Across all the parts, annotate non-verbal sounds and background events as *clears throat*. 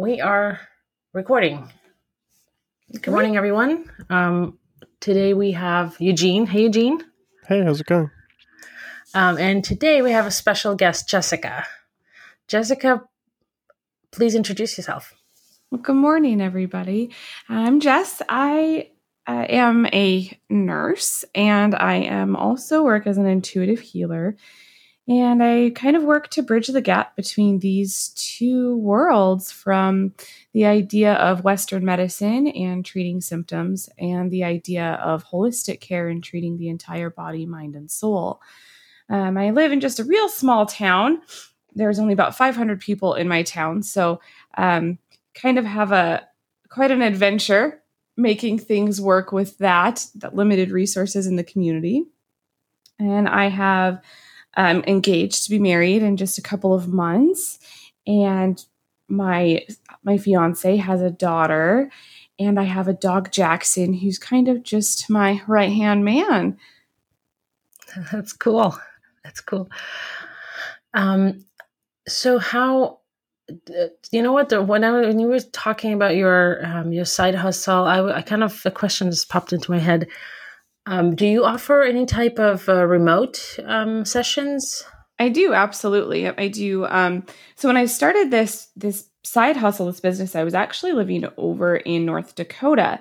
we are recording. Good morning, everyone. Um, today we have Eugene. Hey, Eugene. Hey, how's it going? Um, and today we have a special guest, Jessica. Jessica, please introduce yourself. Well, good morning, everybody. I'm Jess. I uh, am a nurse and I am also work as an intuitive healer. And I kind of work to bridge the gap between these two worlds from the idea of Western medicine and treating symptoms and the idea of holistic care and treating the entire body, mind, and soul. Um, I live in just a real small town. There's only about 500 people in my town. So, um, kind of have a quite an adventure making things work with that, that limited resources in the community. And I have um, engaged to be married in just a couple of months, and my my fiance has a daughter, and I have a dog Jackson who's kind of just my right hand man. *laughs* That's cool. That's cool. Um, so how? You know what? The, when I when you were talking about your um, your side hustle, I, I kind of the question just popped into my head. Um, do you offer any type of uh, remote um, sessions? I do absolutely. I do. Um, so when I started this this side hustle, this business, I was actually living over in North Dakota,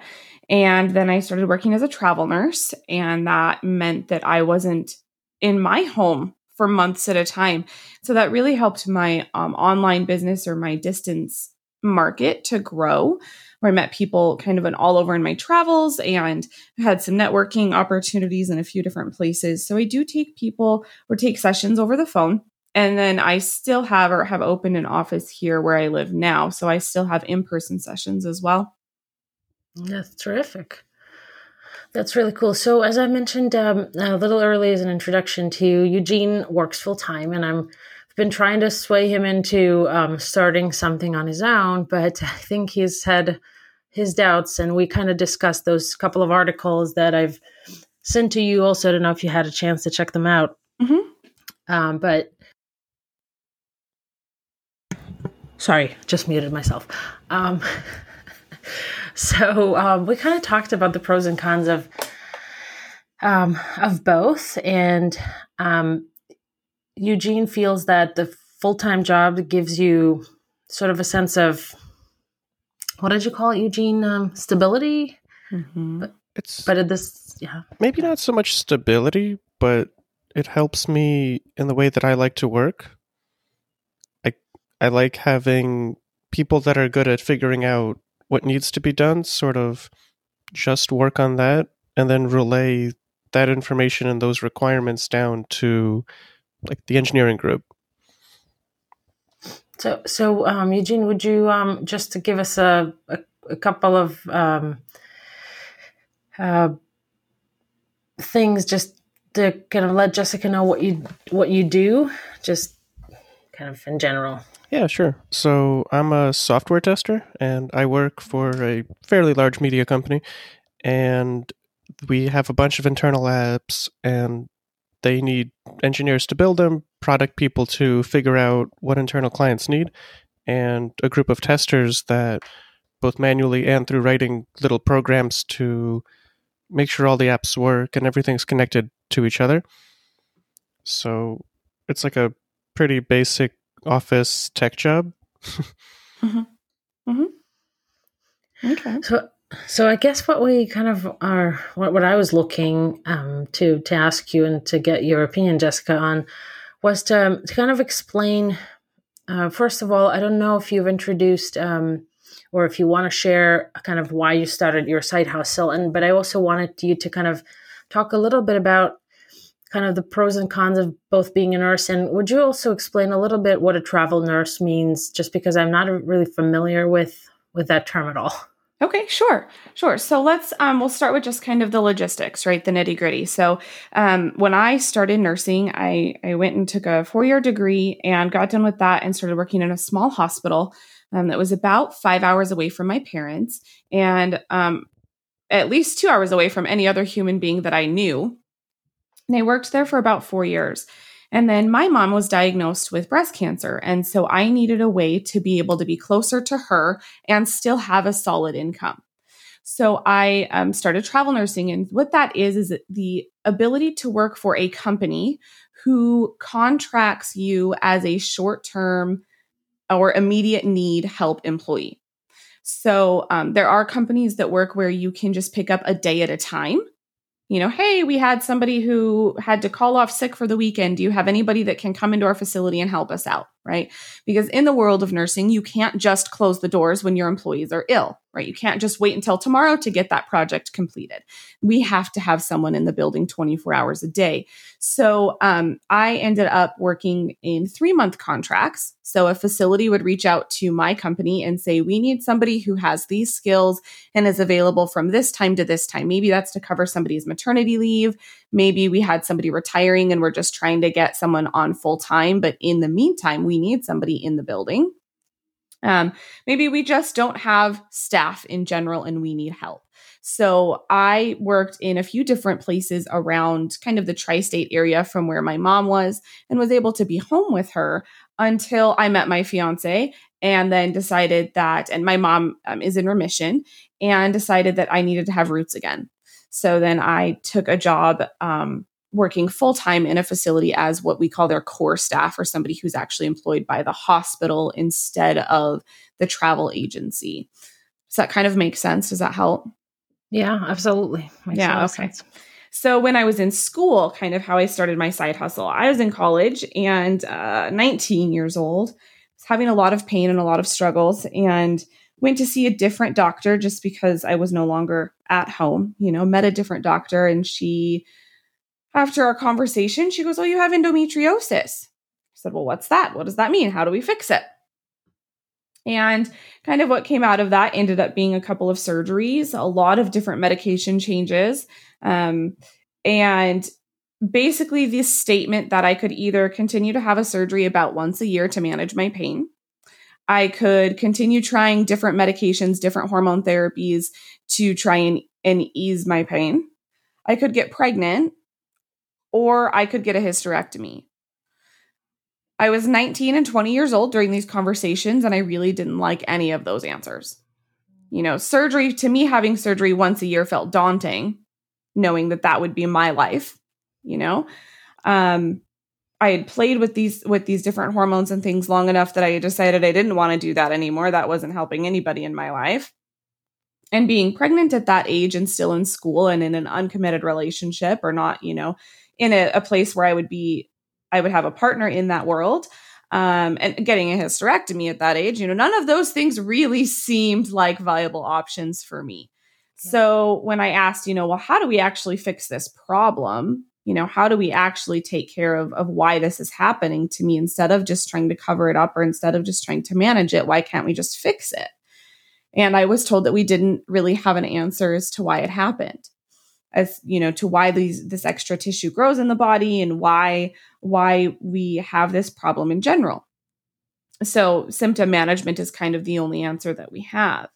and then I started working as a travel nurse, and that meant that I wasn't in my home for months at a time. So that really helped my um, online business or my distance market to grow where I met people kind of an all over in my travels and had some networking opportunities in a few different places. So I do take people or take sessions over the phone. And then I still have or have opened an office here where I live now. So I still have in person sessions as well. That's terrific. That's really cool. So, as I mentioned um, a little early as an introduction to you, Eugene works full time, and I'm been trying to sway him into um, starting something on his own, but *laughs* I think he's had his doubts, and we kind of discussed those couple of articles that I've sent to you. Also, I don't know if you had a chance to check them out, mm-hmm. um, but sorry, just muted myself. Um, *laughs* so um, we kind of talked about the pros and cons of um, of both, and um, Eugene feels that the full time job gives you sort of a sense of what did you call it, Eugene? Um, stability. Mm-hmm. But, it's but this, yeah, maybe not so much stability, but it helps me in the way that I like to work. I I like having people that are good at figuring out what needs to be done, sort of just work on that, and then relay that information and those requirements down to like the engineering group. So, so um, Eugene, would you um, just to give us a, a, a couple of um, uh, things, just to kind of let Jessica know what you what you do, just kind of in general. Yeah, sure. So I'm a software tester, and I work for a fairly large media company, and we have a bunch of internal apps, and they need engineers to build them, product people to figure out what internal clients need, and a group of testers that both manually and through writing little programs to make sure all the apps work and everything's connected to each other. So it's like a pretty basic office tech job. *laughs* mm-hmm. Mm-hmm. Okay. So so I guess what we kind of are, what, what I was looking um, to to ask you and to get your opinion, Jessica, on was to, to kind of explain. Uh, first of all, I don't know if you've introduced um, or if you want to share kind of why you started your side hustle, and but I also wanted you to kind of talk a little bit about kind of the pros and cons of both being a nurse. And would you also explain a little bit what a travel nurse means? Just because i'm not really familiar with with that term at all Okay, sure, sure. So let's um, we'll start with just kind of the logistics, right? The nitty gritty. So um, when I started nursing, I I went and took a four year degree and got done with that and started working in a small hospital um, that was about five hours away from my parents and um, at least two hours away from any other human being that I knew. And I worked there for about four years. And then my mom was diagnosed with breast cancer. And so I needed a way to be able to be closer to her and still have a solid income. So I um, started travel nursing. And what that is, is the ability to work for a company who contracts you as a short term or immediate need help employee. So um, there are companies that work where you can just pick up a day at a time you know, hey, we had somebody who had to call off sick for the weekend. Do you have anybody that can come into our facility and help us out? Right. Because in the world of nursing, you can't just close the doors when your employees are ill, right? You can't just wait until tomorrow to get that project completed. We have to have someone in the building 24 hours a day. So um, I ended up working in three month contracts. So a facility would reach out to my company and say, we need somebody who has these skills and is available from this time to this time. Maybe that's to cover somebody's maternity leave. Maybe we had somebody retiring and we're just trying to get someone on full time. But in the meantime, we need somebody in the building. Um, maybe we just don't have staff in general and we need help. So I worked in a few different places around kind of the tri state area from where my mom was and was able to be home with her until I met my fiance and then decided that, and my mom um, is in remission and decided that I needed to have roots again. So then I took a job um, working full time in a facility as what we call their core staff or somebody who's actually employed by the hospital instead of the travel agency. Does that kind of make sense? Does that help? Yeah, absolutely. Makes yeah, okay. Sense. So when I was in school, kind of how I started my side hustle, I was in college and uh, 19 years old, was having a lot of pain and a lot of struggles, and went to see a different doctor just because I was no longer at home. You know, met a different doctor, and she after our conversation, she goes, Oh, you have endometriosis. I said, Well, what's that? What does that mean? How do we fix it? And kind of what came out of that ended up being a couple of surgeries, a lot of different medication changes. Um, and basically, the statement that I could either continue to have a surgery about once a year to manage my pain. I could continue trying different medications, different hormone therapies to try and, and ease my pain. I could get pregnant or I could get a hysterectomy. I was 19 and 20 years old during these conversations, and I really didn't like any of those answers. You know, surgery, to me, having surgery once a year felt daunting, knowing that that would be my life, you know? Um, I had played with these with these different hormones and things long enough that I decided I didn't want to do that anymore. That wasn't helping anybody in my life. And being pregnant at that age and still in school and in an uncommitted relationship or not, you know, in a, a place where I would be, I would have a partner in that world. Um, and getting a hysterectomy at that age, you know, none of those things really *laughs* seemed like viable options for me. Yeah. So when I asked, you know, well, how do we actually fix this problem? You know, how do we actually take care of, of why this is happening to me instead of just trying to cover it up or instead of just trying to manage it? Why can't we just fix it? And I was told that we didn't really have an answer as to why it happened as you know to why these this extra tissue grows in the body and why why we have this problem in general so symptom management is kind of the only answer that we have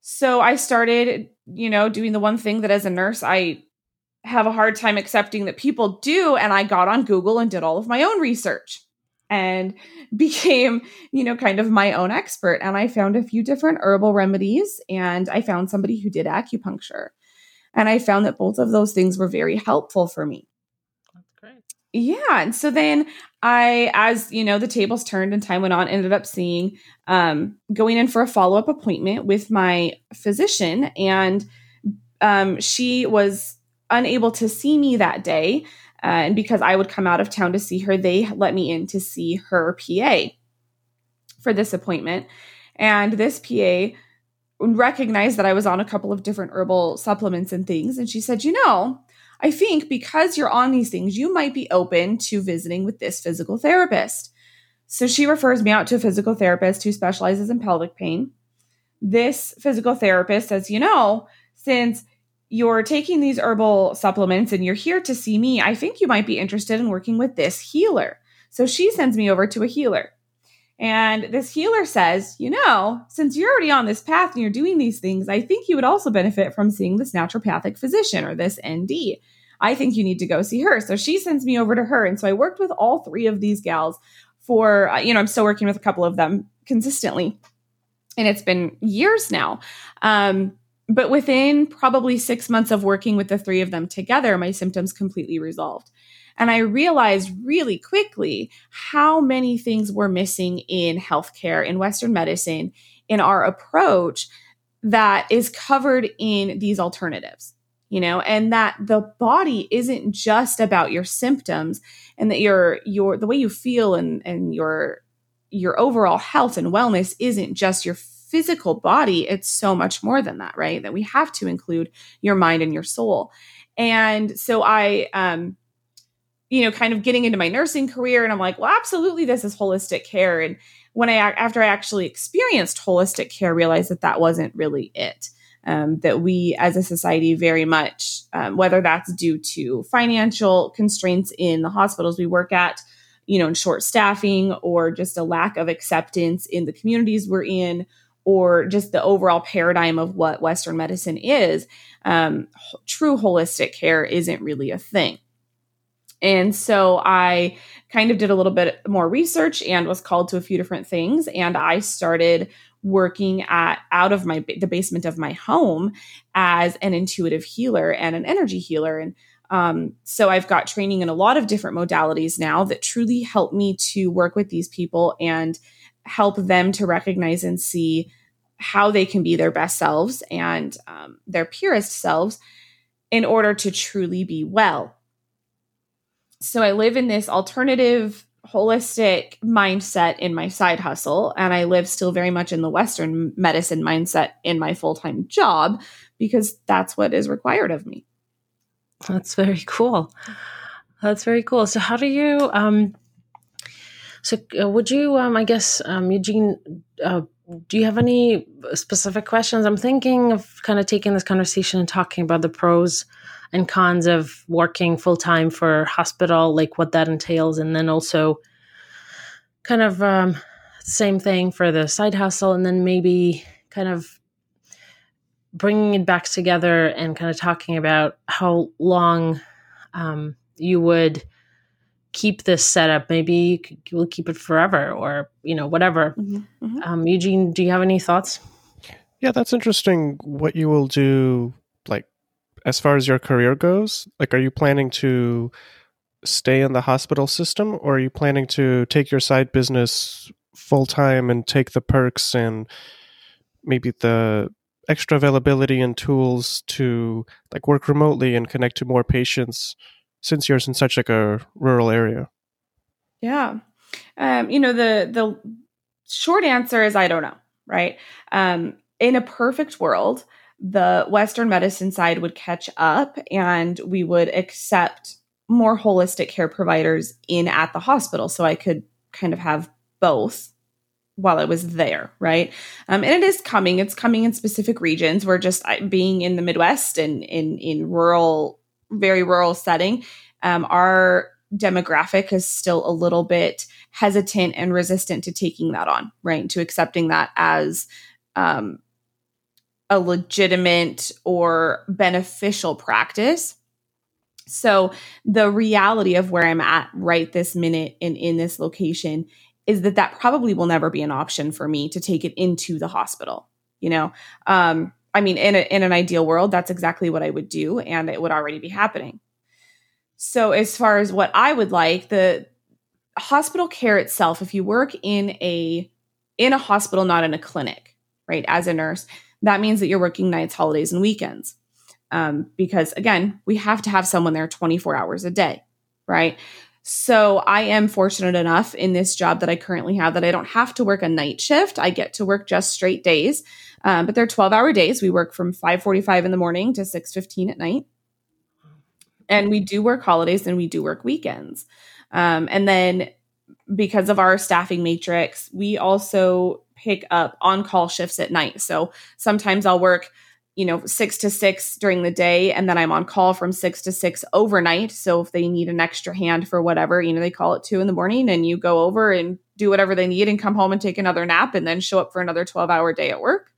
so i started you know doing the one thing that as a nurse i have a hard time accepting that people do and i got on google and did all of my own research and *laughs* became, you know, kind of my own expert. And I found a few different herbal remedies and I found somebody who did acupuncture. And I found that both of those things were very helpful for me. That's great. Yeah. And so then I, as you know, the tables turned and time went on, ended up seeing, um, going in for a follow up appointment with my physician. And um, she was unable to see me that day. Uh, and because I would come out of town to see her, they let me in to see her PA for this appointment. And this PA recognized that I was on a couple of different herbal supplements and things. And she said, You know, I think because you're on these things, you might be open to visiting with this physical therapist. So she refers me out to a physical therapist who specializes in pelvic pain. This physical therapist says, You know, since you're taking these herbal supplements and you're here to see me, I think you might be interested in working with this healer. So she sends me over to a healer. And this healer says, you know, since you're already on this path and you're doing these things, I think you would also benefit from seeing this naturopathic physician or this ND. I think you need to go see her. So she sends me over to her. And so I worked with all three of these gals for, uh, you know, I'm still working with a couple of them consistently. And it's been years now. Um, but within probably six months of working with the three of them together, my symptoms completely resolved. And I realized really quickly how many things were missing in healthcare, in Western medicine, in our approach that is covered in these alternatives you know and that the body isn't just about your symptoms and that your your the way you feel and and your your overall health and wellness isn't just your physical body. It's so much more than that right? That we have to include your mind and your soul. And so i um you know kind of getting into my nursing career and i'm like well absolutely this is holistic care and when i after i actually experienced holistic care realized that that wasn't really it um, that we as a society very much, um, whether that's due to financial constraints in the hospitals we work at, you know, in short staffing or just a lack of acceptance in the communities we're in, or just the overall paradigm of what Western medicine is, um, true holistic care isn't really a thing. And so I kind of did a little bit more research and was called to a few different things. And I started working at out of my the basement of my home as an intuitive healer and an energy healer and um, so I've got training in a lot of different modalities now that truly help me to work with these people and help them to recognize and see how they can be their best selves and um, their purest selves in order to truly be well. So I live in this alternative holistic mindset in my side hustle and I live still very much in the western medicine mindset in my full-time job because that's what is required of me. That's very cool. That's very cool. So how do you um so uh, would you um I guess um Eugene uh, do you have any specific questions? I'm thinking of kind of taking this conversation and talking about the pros and cons of working full time for hospital, like what that entails, and then also kind of um, same thing for the side hustle, and then maybe kind of bringing it back together and kind of talking about how long um, you would keep this setup. Maybe you will keep it forever, or you know whatever. Mm-hmm. Mm-hmm. Um, Eugene, do you have any thoughts? Yeah, that's interesting. What you will do, like as far as your career goes, like, are you planning to stay in the hospital system, or are you planning to take your side business full time and take the perks and maybe the extra availability and tools to like work remotely and connect to more patients since you're in such like a rural area yeah um, you know the the short answer is i don't know right um, in a perfect world the Western medicine side would catch up and we would accept more holistic care providers in at the hospital. So I could kind of have both while I was there, right? Um, and it is coming. It's coming in specific regions. We're just being in the Midwest and in in rural, very rural setting. Um, our demographic is still a little bit hesitant and resistant to taking that on, right? To accepting that as um, a legitimate or beneficial practice. So the reality of where I'm at right this minute and in this location is that that probably will never be an option for me to take it into the hospital. You know, um, I mean, in, a, in an ideal world, that's exactly what I would do, and it would already be happening. So, as far as what I would like, the hospital care itself, if you work in a in a hospital, not in a clinic, right, as a nurse, that means that you're working nights, holidays, and weekends. Um, because again, we have to have someone there 24 hours a day, right? So I am fortunate enough in this job that I currently have that I don't have to work a night shift. I get to work just straight days, um, but they're 12 hour days. We work from 5:45 in the morning to 6:15 at night, and we do work holidays and we do work weekends. Um, and then because of our staffing matrix, we also pick up on call shifts at night. So sometimes I'll work, you know, six to six during the day, and then I'm on call from six to six overnight. So if they need an extra hand for whatever, you know, they call it two in the morning and you go over and do whatever they need and come home and take another nap and then show up for another 12 hour day at work.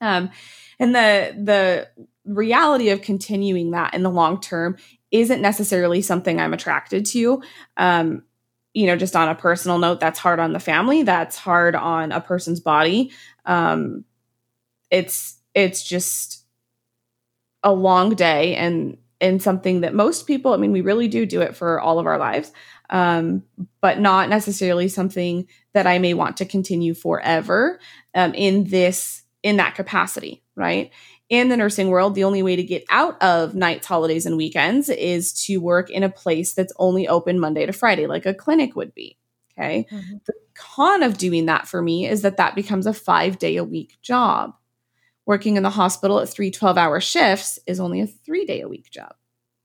Um, and the, the, reality of continuing that in the long term isn't necessarily something I'm attracted to. Um, you know, just on a personal note, that's hard on the family. That's hard on a person's body. Um, it's it's just a long day and and something that most people. I mean, we really do do it for all of our lives, um, but not necessarily something that I may want to continue forever um, in this in that capacity, right? in the nursing world, the only way to get out of nights, holidays, and weekends is to work in a place that's only open Monday to Friday, like a clinic would be. Okay. Mm-hmm. The con of doing that for me is that that becomes a five day a week job. Working in the hospital at three 12 hour shifts is only a three day a week job.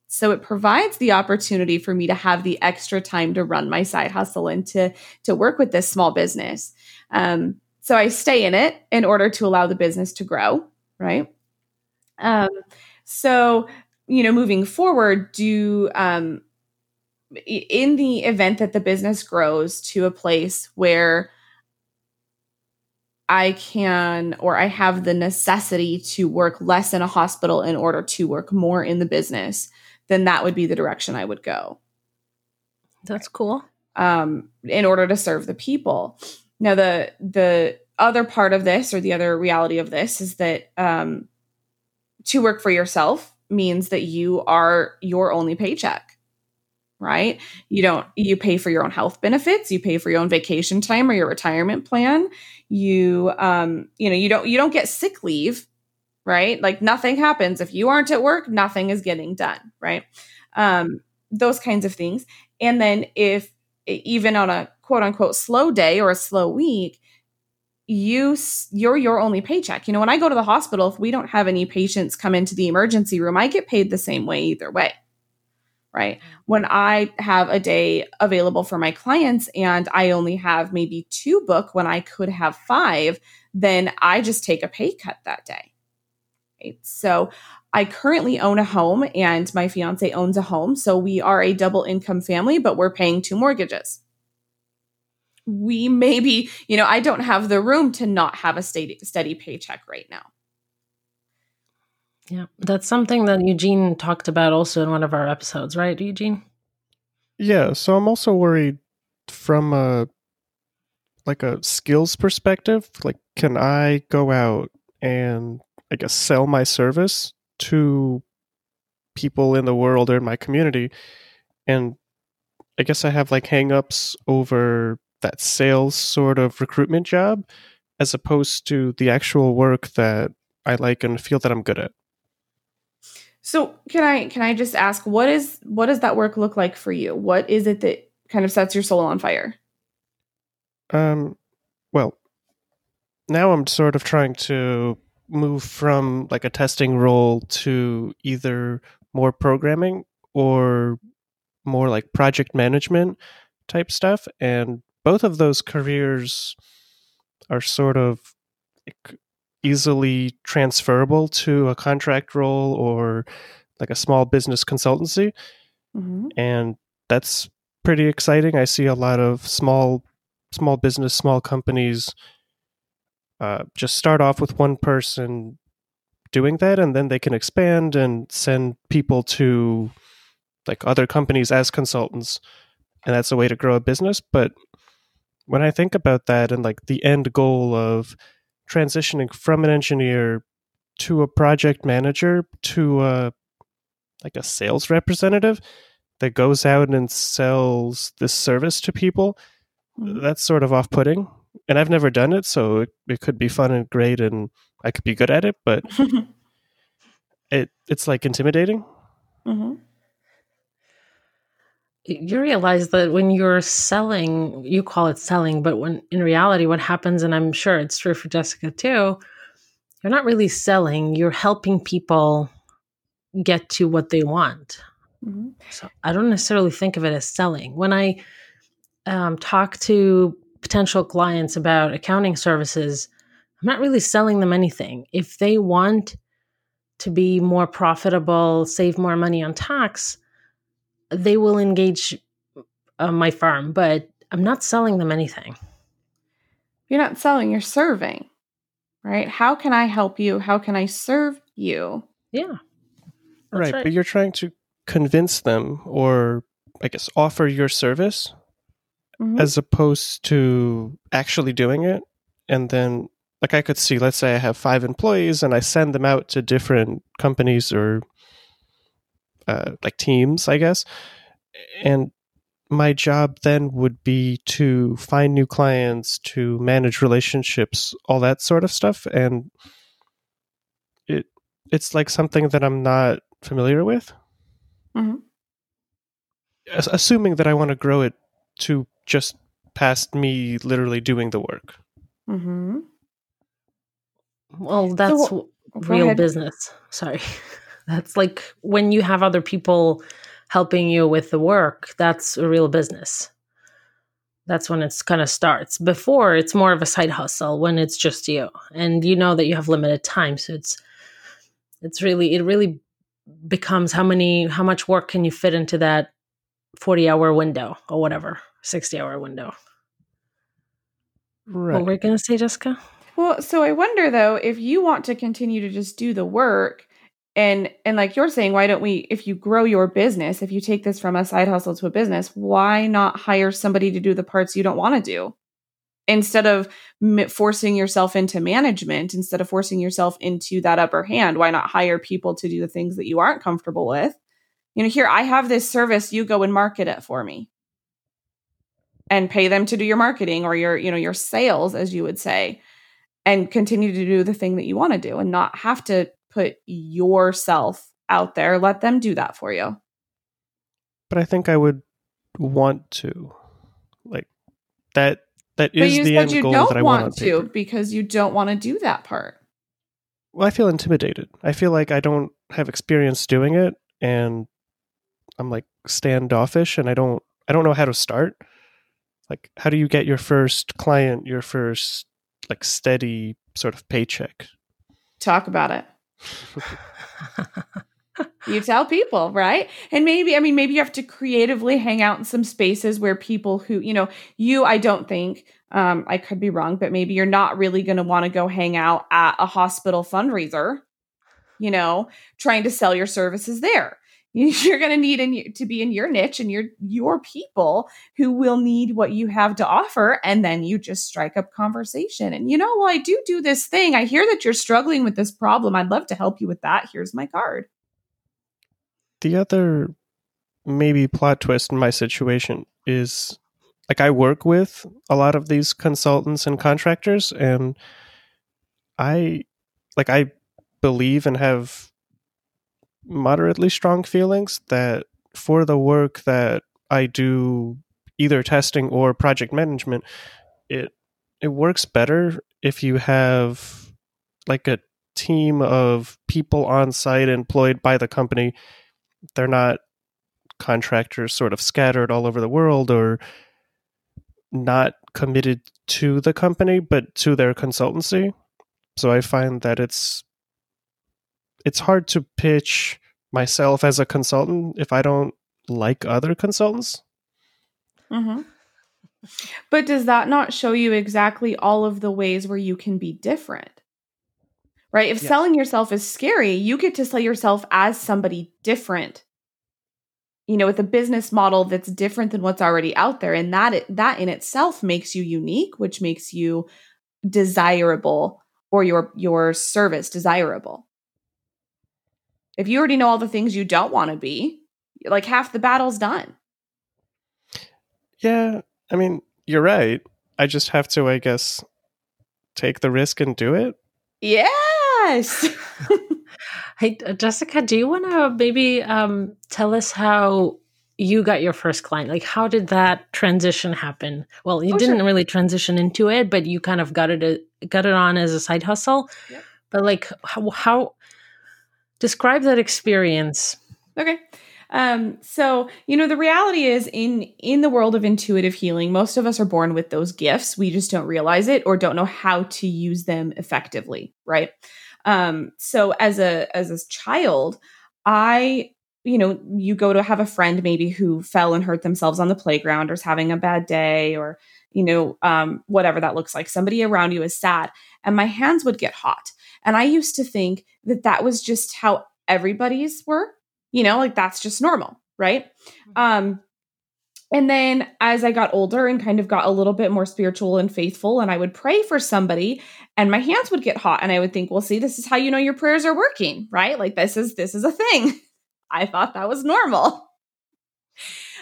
So it provides the opportunity for me to have the extra time to run my side hustle and to, to work with this small business. Um, so I stay in it in order to allow the business to grow, right? Um, so, you know, moving forward, do um, in the event that the business grows to a place where I can or I have the necessity to work less in a hospital in order to work more in the business, then that would be the direction I would go. That's cool. Um, in order to serve the people. Now, the the other part of this, or the other reality of this, is that um, to work for yourself means that you are your only paycheck right? You don't you pay for your own health benefits you pay for your own vacation time or your retirement plan. You um you know you don't you don't get sick leave right? Like nothing happens. If you aren't at work nothing is getting done right? Um those kinds of things. And then if even on a quote unquote slow day or a slow week you you're your only paycheck. You know, when I go to the hospital, if we don't have any patients come into the emergency room, I get paid the same way either way. Right. Mm-hmm. When I have a day available for my clients and I only have maybe two book when I could have five, then I just take a pay cut that day. Right. So I currently own a home and my fiance owns a home. So we are a double income family, but we're paying two mortgages we maybe, you know, I don't have the room to not have a steady, steady paycheck right now. Yeah, that's something that Eugene talked about also in one of our episodes, right, Eugene? Yeah, so I'm also worried from a like a skills perspective, like can I go out and I guess sell my service to people in the world or in my community and I guess I have like hangups over that sales sort of recruitment job as opposed to the actual work that I like and feel that I'm good at. So can I can I just ask what is what does that work look like for you? What is it that kind of sets your soul on fire? Um well, now I'm sort of trying to move from like a testing role to either more programming or more like project management type stuff and both of those careers are sort of easily transferable to a contract role or like a small business consultancy. Mm-hmm. And that's pretty exciting. I see a lot of small small business, small companies uh, just start off with one person doing that and then they can expand and send people to like other companies as consultants and that's a way to grow a business but when I think about that and like the end goal of transitioning from an engineer to a project manager to a like a sales representative that goes out and sells this service to people, mm-hmm. that's sort of off putting. And I've never done it, so it, it could be fun and great and I could be good at it, but *laughs* it it's like intimidating. Mm-hmm you realize that when you're selling, you call it selling, but when in reality, what happens, and I'm sure it's true for Jessica too, you're not really selling, you're helping people get to what they want. Mm-hmm. So I don't necessarily think of it as selling. When I um, talk to potential clients about accounting services, I'm not really selling them anything. If they want to be more profitable, save more money on tax, they will engage uh, my firm, but I'm not selling them anything. You're not selling, you're serving, right? How can I help you? How can I serve you? Yeah. Right, right, but you're trying to convince them or I guess offer your service mm-hmm. as opposed to actually doing it and then like I could see let's say I have 5 employees and I send them out to different companies or uh, like teams, I guess. And my job then would be to find new clients, to manage relationships, all that sort of stuff. And it it's like something that I'm not familiar with. Mm-hmm. Assuming that I want to grow it to just past me literally doing the work. Mm-hmm. Well, that's so, real business. Sorry. *laughs* That's like when you have other people helping you with the work, that's a real business. That's when it's kind of starts. Before, it's more of a side hustle when it's just you and you know that you have limited time. So it's, it's really, it really becomes how many, how much work can you fit into that 40 hour window or whatever, 60 hour window. Right. What were you going to say, Jessica? Well, so I wonder though, if you want to continue to just do the work, and and like you're saying why don't we if you grow your business if you take this from a side hustle to a business why not hire somebody to do the parts you don't want to do? Instead of forcing yourself into management instead of forcing yourself into that upper hand why not hire people to do the things that you aren't comfortable with? You know here i have this service you go and market it for me. And pay them to do your marketing or your you know your sales as you would say and continue to do the thing that you want to do and not have to put yourself out there. Let them do that for you. But I think I would want to. Like that that is the end goal that I want to because you don't want to do that part. Well, I feel intimidated. I feel like I don't have experience doing it and I'm like standoffish and I don't I don't know how to start. Like how do you get your first client, your first like steady sort of paycheck? Talk about it you tell people, right? And maybe, I mean, maybe you have to creatively hang out in some spaces where people who, you know, you, I don't think, um, I could be wrong, but maybe you're not really going to want to go hang out at a hospital fundraiser, you know, trying to sell your services there. *laughs* you're going to need in, to be in your niche and your your people who will need what you have to offer and then you just strike up conversation. And you know well i do do this thing. I hear that you're struggling with this problem. I'd love to help you with that. Here's my card. The other maybe plot twist in my situation is like i work with a lot of these consultants and contractors and i like i believe and have moderately strong feelings that for the work that I do, either testing or project management, it it works better if you have like a team of people on site employed by the company. They're not contractors sort of scattered all over the world or not committed to the company but to their consultancy. So I find that it's it's hard to pitch myself as a consultant if I don't like other consultants. Mm-hmm. But does that not show you exactly all of the ways where you can be different? Right? If yes. selling yourself is scary, you get to sell yourself as somebody different. You know, with a business model that's different than what's already out there and that that in itself makes you unique, which makes you desirable or your your service desirable. If you already know all the things you don't want to be, like half the battle's done. Yeah, I mean, you're right. I just have to, I guess, take the risk and do it. Yes. *laughs* hey, uh, Jessica, do you want to maybe um, tell us how you got your first client? Like, how did that transition happen? Well, you oh, didn't sure. really transition into it, but you kind of got it uh, got it on as a side hustle. Yep. But like, how, how Describe that experience. Okay. Um, so you know the reality is in in the world of intuitive healing, most of us are born with those gifts. We just don't realize it or don't know how to use them effectively, right? Um, so as a as a child, I you know you go to have a friend maybe who fell and hurt themselves on the playground or is having a bad day or you know um, whatever that looks like. Somebody around you is sad, and my hands would get hot and I used to think that that was just how everybody's were, you know, like that's just normal, right? Mm-hmm. Um, and then as I got older and kind of got a little bit more spiritual and faithful, and I would pray for somebody and my hands would get hot. And I would think, well, see, this is how you know your prayers are working, right? Like this is this is a thing. *laughs* I thought that was normal.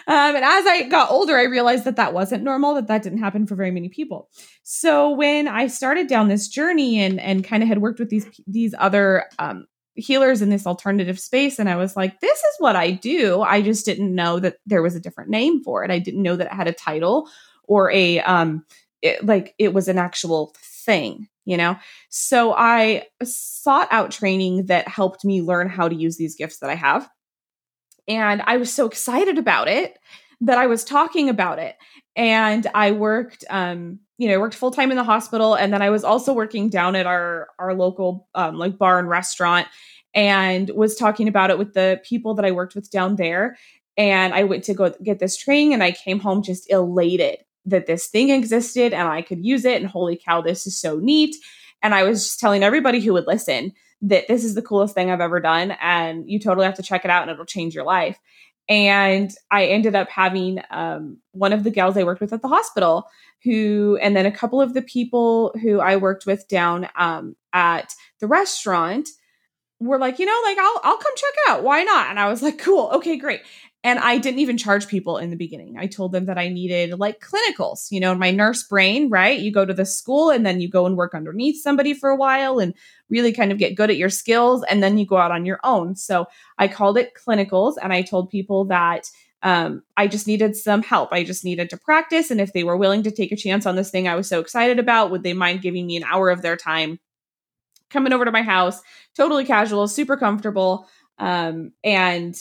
Um, and as I got older, I realized that that wasn't normal, that that didn't happen for very many people. So when I started down this journey and and kind of had worked with these these other um, healers in this alternative space, and I was like, this is what I do. I just didn't know that there was a different name for it. I didn't know that it had a title or a um, it, like it was an actual thing you know so i sought out training that helped me learn how to use these gifts that i have and I was so excited about it that I was talking about it. And I worked, um, you know, I worked full time in the hospital, and then I was also working down at our our local um, like bar and restaurant, and was talking about it with the people that I worked with down there. And I went to go get this training, and I came home just elated that this thing existed and I could use it. And holy cow, this is so neat! And I was just telling everybody who would listen that this is the coolest thing I've ever done and you totally have to check it out and it'll change your life. And I ended up having um, one of the gals I worked with at the hospital who, and then a couple of the people who I worked with down um, at the restaurant were like, you know, like I'll I'll come check out. Why not? And I was like, cool, okay, great. And I didn't even charge people in the beginning. I told them that I needed like clinicals, you know, my nurse brain, right? You go to the school and then you go and work underneath somebody for a while and really kind of get good at your skills. And then you go out on your own. So I called it clinicals and I told people that um, I just needed some help. I just needed to practice. And if they were willing to take a chance on this thing I was so excited about, would they mind giving me an hour of their time coming over to my house? Totally casual, super comfortable. Um, and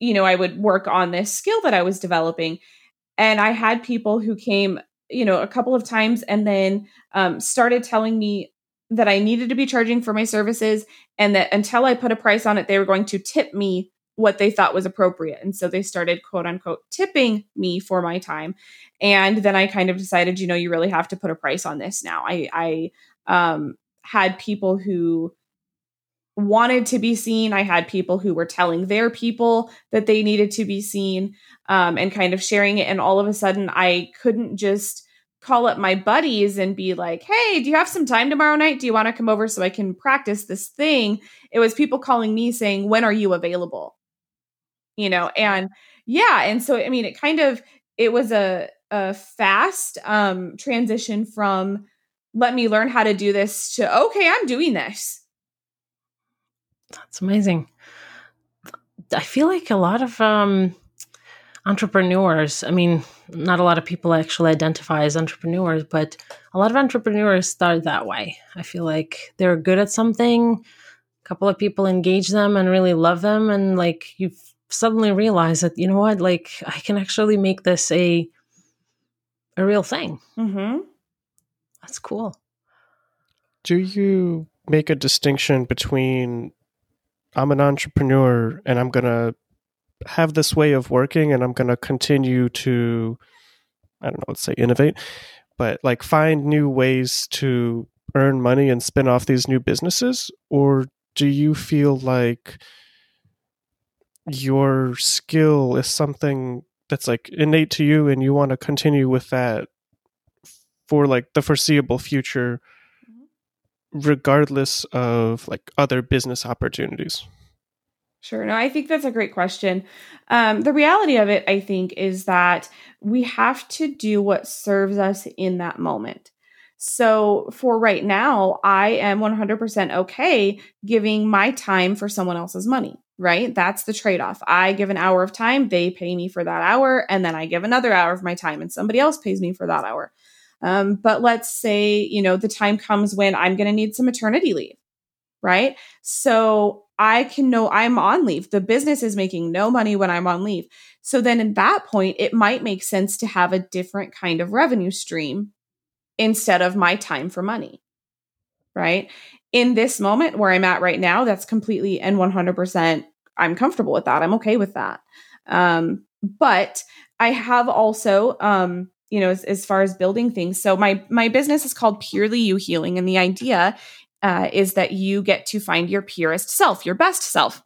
you know, I would work on this skill that I was developing. And I had people who came, you know, a couple of times and then um, started telling me that I needed to be charging for my services and that until I put a price on it, they were going to tip me what they thought was appropriate. And so they started quote unquote tipping me for my time. And then I kind of decided, you know, you really have to put a price on this now. I, I um, had people who wanted to be seen. I had people who were telling their people that they needed to be seen um, and kind of sharing it. And all of a sudden, I couldn't just call up my buddies and be like, hey, do you have some time tomorrow night? Do you want to come over so I can practice this thing? It was people calling me saying, when are you available? You know, and yeah. And so, I mean, it kind of, it was a, a fast um, transition from let me learn how to do this to, okay, I'm doing this that's amazing. I feel like a lot of um, entrepreneurs, I mean, not a lot of people actually identify as entrepreneurs, but a lot of entrepreneurs start that way. I feel like they're good at something, a couple of people engage them and really love them, and like you suddenly realize that, you know what, like I can actually make this a a real thing. Mm-hmm. That's cool. Do you make a distinction between I'm an entrepreneur and I'm going to have this way of working and I'm going to continue to, I don't know, let's say innovate, but like find new ways to earn money and spin off these new businesses? Or do you feel like your skill is something that's like innate to you and you want to continue with that for like the foreseeable future? Regardless of like other business opportunities? Sure. No, I think that's a great question. Um, the reality of it, I think, is that we have to do what serves us in that moment. So for right now, I am 100% okay giving my time for someone else's money, right? That's the trade off. I give an hour of time, they pay me for that hour, and then I give another hour of my time and somebody else pays me for that hour. Um, but let's say, you know, the time comes when I'm going to need some maternity leave, right? So I can know I'm on leave. The business is making no money when I'm on leave. So then in that point, it might make sense to have a different kind of revenue stream instead of my time for money, right? In this moment where I'm at right now, that's completely and 100%, I'm comfortable with that. I'm okay with that. Um, but I have also, um, you know as, as far as building things. So my my business is called purely you healing and the idea uh, is that you get to find your purest self, your best self.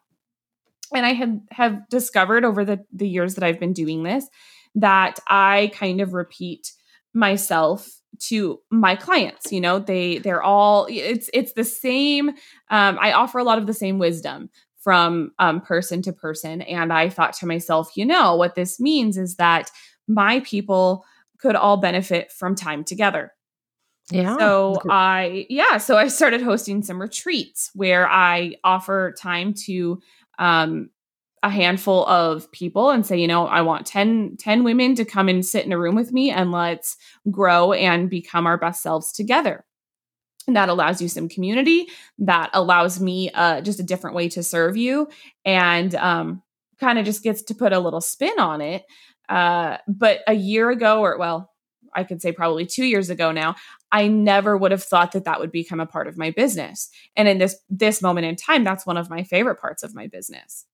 And I have have discovered over the the years that I've been doing this that I kind of repeat myself to my clients you know? They they're all it's it's the same um, i offer a lot of the same wisdom from um, person to person. And i thought to myself you know what this means is that my people could all benefit from time together Yeah. so I, yeah, so I started hosting some retreats where I offer time to um, a handful of people and say, you know, I want 10, 10 women to come and sit in a room with me and let's grow and become our best selves together. And that allows you some community. That allows me uh, just a different way to serve you and um, kind of just gets to put a little spin on it. Uh, but a year ago, or well, I could say probably two years ago now, I never would have thought that that would become a part of my business. And in this this moment in time, that's one of my favorite parts of my business.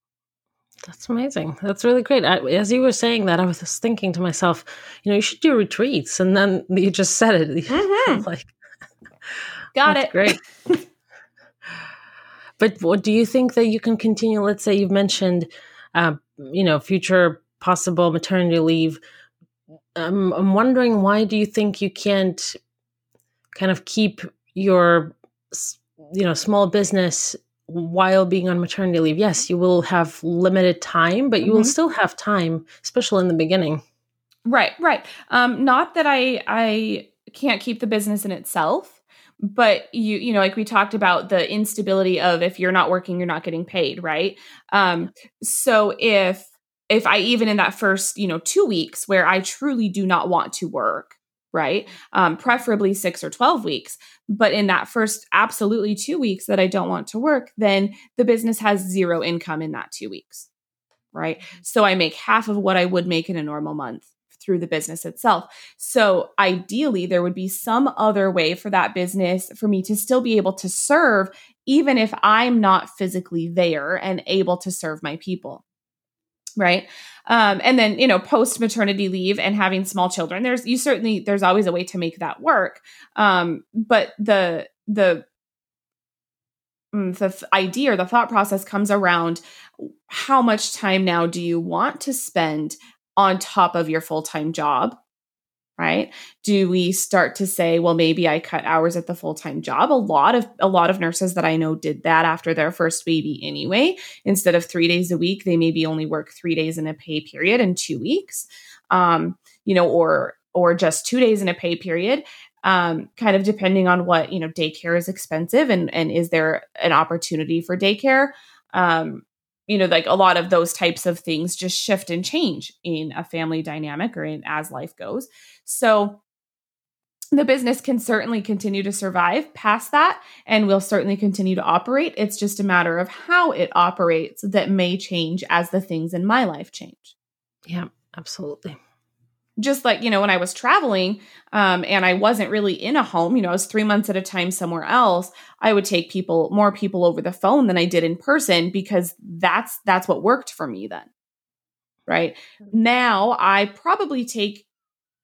That's amazing. That's really great. I, as you were saying that, I was just thinking to myself, you know, you should do retreats, and then *laughs* you just said it. *laughs* Mhm. like, Got that's it. Great. *laughs* but what do you think that you can continue? Let's say you've mentioned, uh, you know, future possible maternity leave. Um, I'm wondering why do you think you can't kind of keep your, you know, small business while being on maternity leave? Yes, you will have limited time, but you will Mhm. still have time, especially in the beginning. Right, right. Um, not that I I can't keep the business in itself, but you you know, like we talked about the instability of if you're not working, you're not getting paid, right? Um, so if if I even in that first, you know, two weeks where I truly do not want to work, right? Um, preferably six or 12 weeks. But in that first absolutely two weeks that I don't want to work, then the business has zero income in that two weeks, right? So I make half of what I would make in a normal month through the business itself. So ideally, there would be some other way for that business for me to still be able to serve, even if I'm not physically there and able to serve my people. Right. Um, and then, you know, post maternity leave and having small children, there's you certainly there's always a way to make that work. Um, but the the mm, the idea or the thought process comes around how much time now do you want to spend on top of your full-time job right? Do we start to say well maybe i cut hours at the full-time job? A lot of a lot of nurses that i know did that after their first baby anyway. Instead of three days a week they maybe only work three days in a pay period in two weeks um, you know or or just two days in a pay period um, kind of depending on what you know daycare is expensive and and is there an opportunity for daycare? Um, you know like a lot of those types of things just shift and change in a family dynamic or in as life goes. So the business can certainly continue to survive past that and will certainly continue to operate. It's just a matter of how it operates that may change as the things in my life change. Yeah, absolutely. Just like you know when i was traveling um, and i wasn't really in a home you know i was three months at a time somewhere else i would take people more people over the phone than i did in person because that's that's what worked for me then right? Now i probably take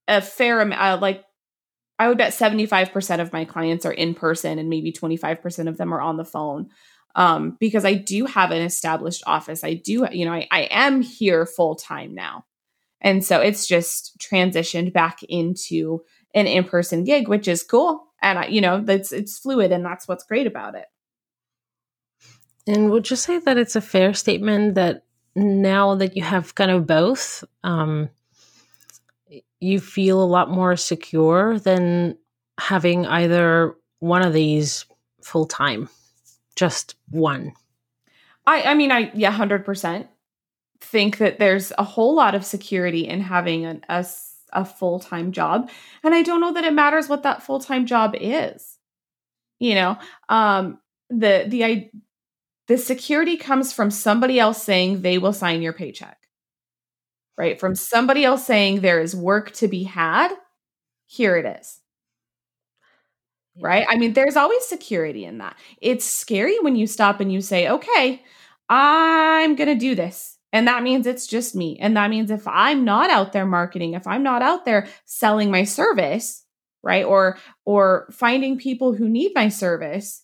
a fair amount uh, like i would bet 75% of my clients are in person and maybe 25% of them are on the phone um, because i do have an established office. I do you know i, I am here full time now and so it's just transitioned back into an in-person gig, which is cool. And I, you know, that's it's fluid and that's what's great about it. And would you say that it's a fair statement that now that you have kind of both, um, you feel a lot more secure than having either one of these full time, just one? I I mean I yeah, 100% think that there's a whole lot of security in having an, a a full-time job and I don't know that it matters what that full-time job is. You know, um the the I the security comes from somebody else saying they will sign your paycheck. Right? From somebody else saying there is work to be had. Here it is. Right? I mean, there's always security in that. It's scary when you stop and you say, "Okay, I'm going to do this." And that means it's just me. And that means if I'm not out there marketing, if I'm not out there selling my service, right? Or or finding people who need my service,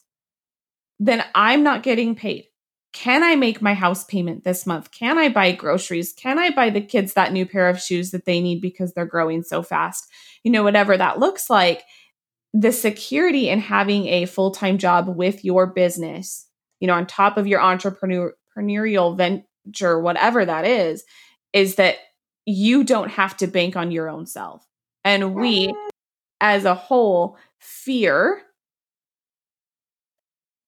then I'm not getting paid. Can I make my house payment this month? Can I buy groceries? Can I buy the kids that new pair of shoes that they need because they're growing so fast? You know, whatever that looks like, the security in having a full time job with your business, you know, on top of your entrepreneurial venture, whatever that is, is that you don't have to bank on your own self. And we, as a whole, fear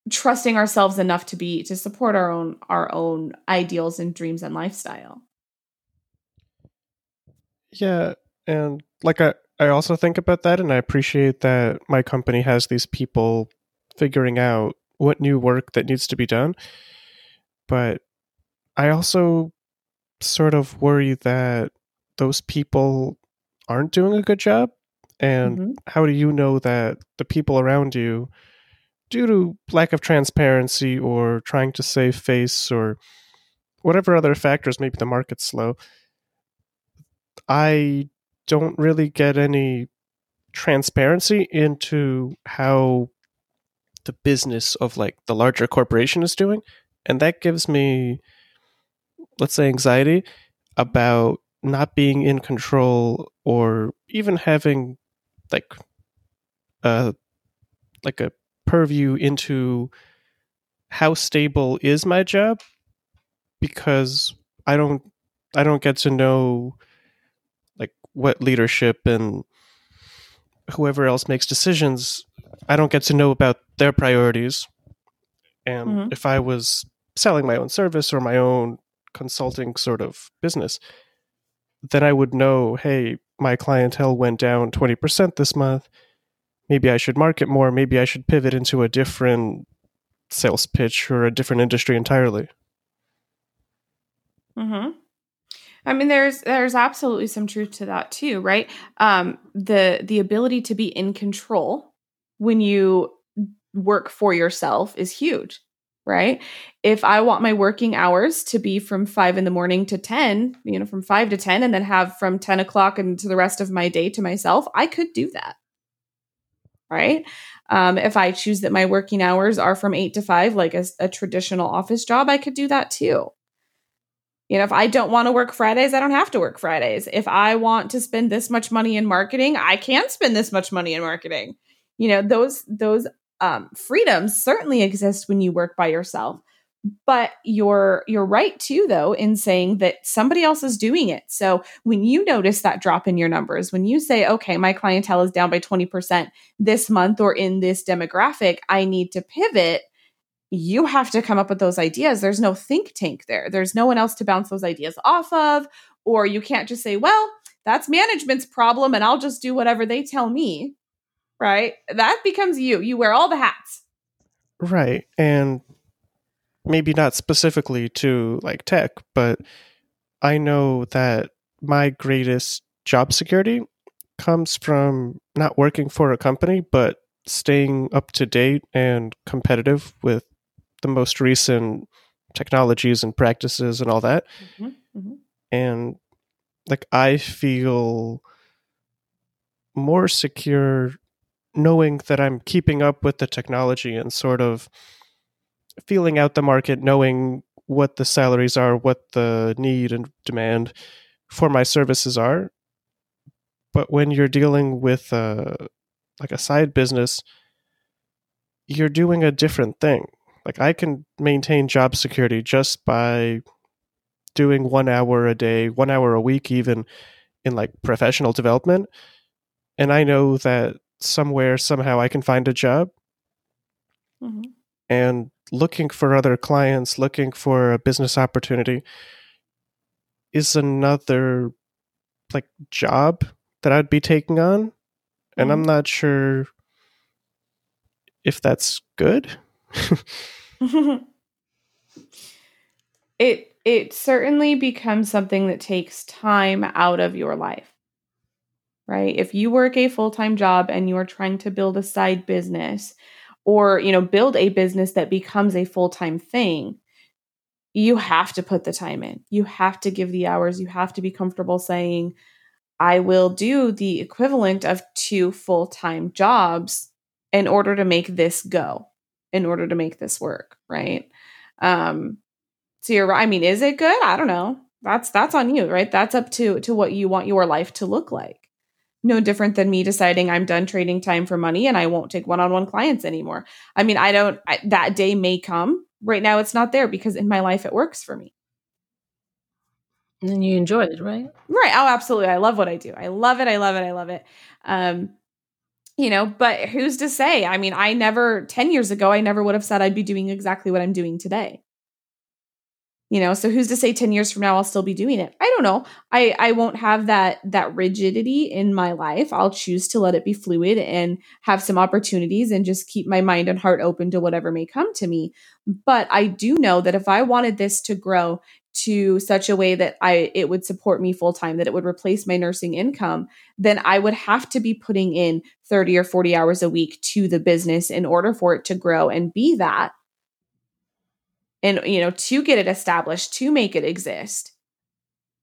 trusting ourselves enough to be to support our own our own ideals and dreams and lifestyle. Yeah and like i i also think about that and i appreciate that my company has these people figuring out what new work that needs to be done. But i also sort of worry that those people aren't doing a good job and mm-hmm. how do you know that the people around you due to lack of transparency or trying to save face or whatever other factors maybe the market's slow i don't really get any transparency into how the business of like the larger corporation is doing and that gives me let's say anxiety about not being in control or even having like a like a purview into how stable is my job because I don't I don't get to know like what leadership and whoever else makes decisions I don't get to know about their priorities and mm-hmm. if I was selling my own service or my own consulting sort of business then I would know hey my clientele went down 20% this month maybe I should market more, maybe I should pivot into a different sales pitch or a different industry entirely. Hmm. I mean, there's there's absolutely some truth to that too, right? Um, the the ability to be in control when you work for yourself is huge, right? If I want my working hours to be from five in the morning to ten, you know, from five to ten, and then have from ten o'clock and to the rest of my day to myself, I could do that right? Um, if I choose that my working hours are from eight to five, like a, a traditional office job, I could do that too. You know, if I don't want to work Fridays, I don't have to work Fridays. If I want to spend this much money in marketing, I can spend this much money in marketing. You know, those those um, freedoms certainly exist when you work by yourself but you're you're right too though in saying that somebody else is doing it. So when you notice that drop in your numbers when you say okay my clientele is down by 20% this month or in this demographic i need to pivot you have to come up with those ideas. There's no think tank there. There's no one else to bounce those ideas off of or you can't just say well that's management's problem and i'll just do whatever they tell me right that becomes you you wear all the hats right and maybe not specifically to like tech, but I know that my greatest job security comes from not working for a company, but staying up to date and competitive with the most recent technologies and practices and all that. Mm-hmm, mm-hmm. And like, I feel more secure knowing that I'm keeping up with the technology and sort of feeling out the market, knowing what the salaries are, what the need and demand for my services are. But when you're dealing with a, like a side business, you're doing a different thing. Like I can maintain job security just by doing one hour a day, one hour a week, even in like professional development. And I know that somewhere, somehow, I can find a job. Mm-hmm. And looking for other clients, looking for a business opportunity is another like job that I'd be taking on. And mm-hmm. I'm not sure if that's good. *laughs* it it certainly becomes something that takes time out of your life. Right? If you work a full-time job and you are trying to build a side business, or you know build a business that becomes a full-time thing you have to put the time in you have to give the hours you have to be comfortable saying i will do the equivalent of two full-time jobs in order to make this go in order to make this work, right? Um, so you're I mean, is it good? I don't know. That's that's on you, right? That's up to to what you want your life to look like. No different than me deciding I'm done trading time for money and I won't take one-on-one clients anymore. I mean, I don't I, that day may come. Right now it's not there because in my life it works for me. And you enjoy it, right? Right. Oh, absolutely. I love what I do. I love it. I love it. I love it. Um, you know, but who's to say? I mean, I never, 10 years ago, I never would have said I'd be doing exactly what I'm doing today. You know, so who's to say 10 years from now I'll still be doing it? I don't know. I I won't have that that rigidity in my life. I'll choose to let it be fluid and have some opportunities and just keep my mind and heart open to whatever may come to me. But I do know that if I wanted this to grow to such a way that I it would support me full time, that it would replace my nursing income, then I would have to be putting in 30 or 40 hours a week to the business in order for it to grow and be that. And you know, to get it established, to make it exist.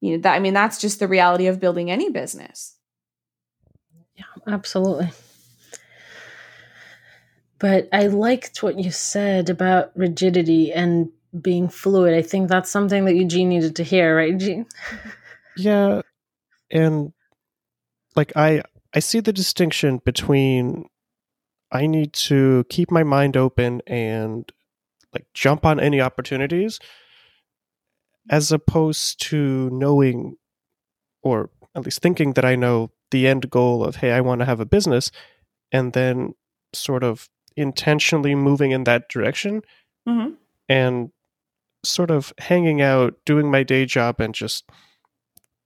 You know, that I mean that's just the reality of building any business. Yeah, absolutely. But I liked what you said about rigidity and being fluid. I think that's something that Eugene needed to hear, right, Eugene? *laughs* Yeah, and like I I see the distinction between I need to keep my mind open and like jump on any opportunities as opposed to knowing or at least thinking that I know the end goal of hey, I want to have a business and then sort of intentionally moving in that direction. Mm-hmm. And sort of hanging out, doing my day job, and just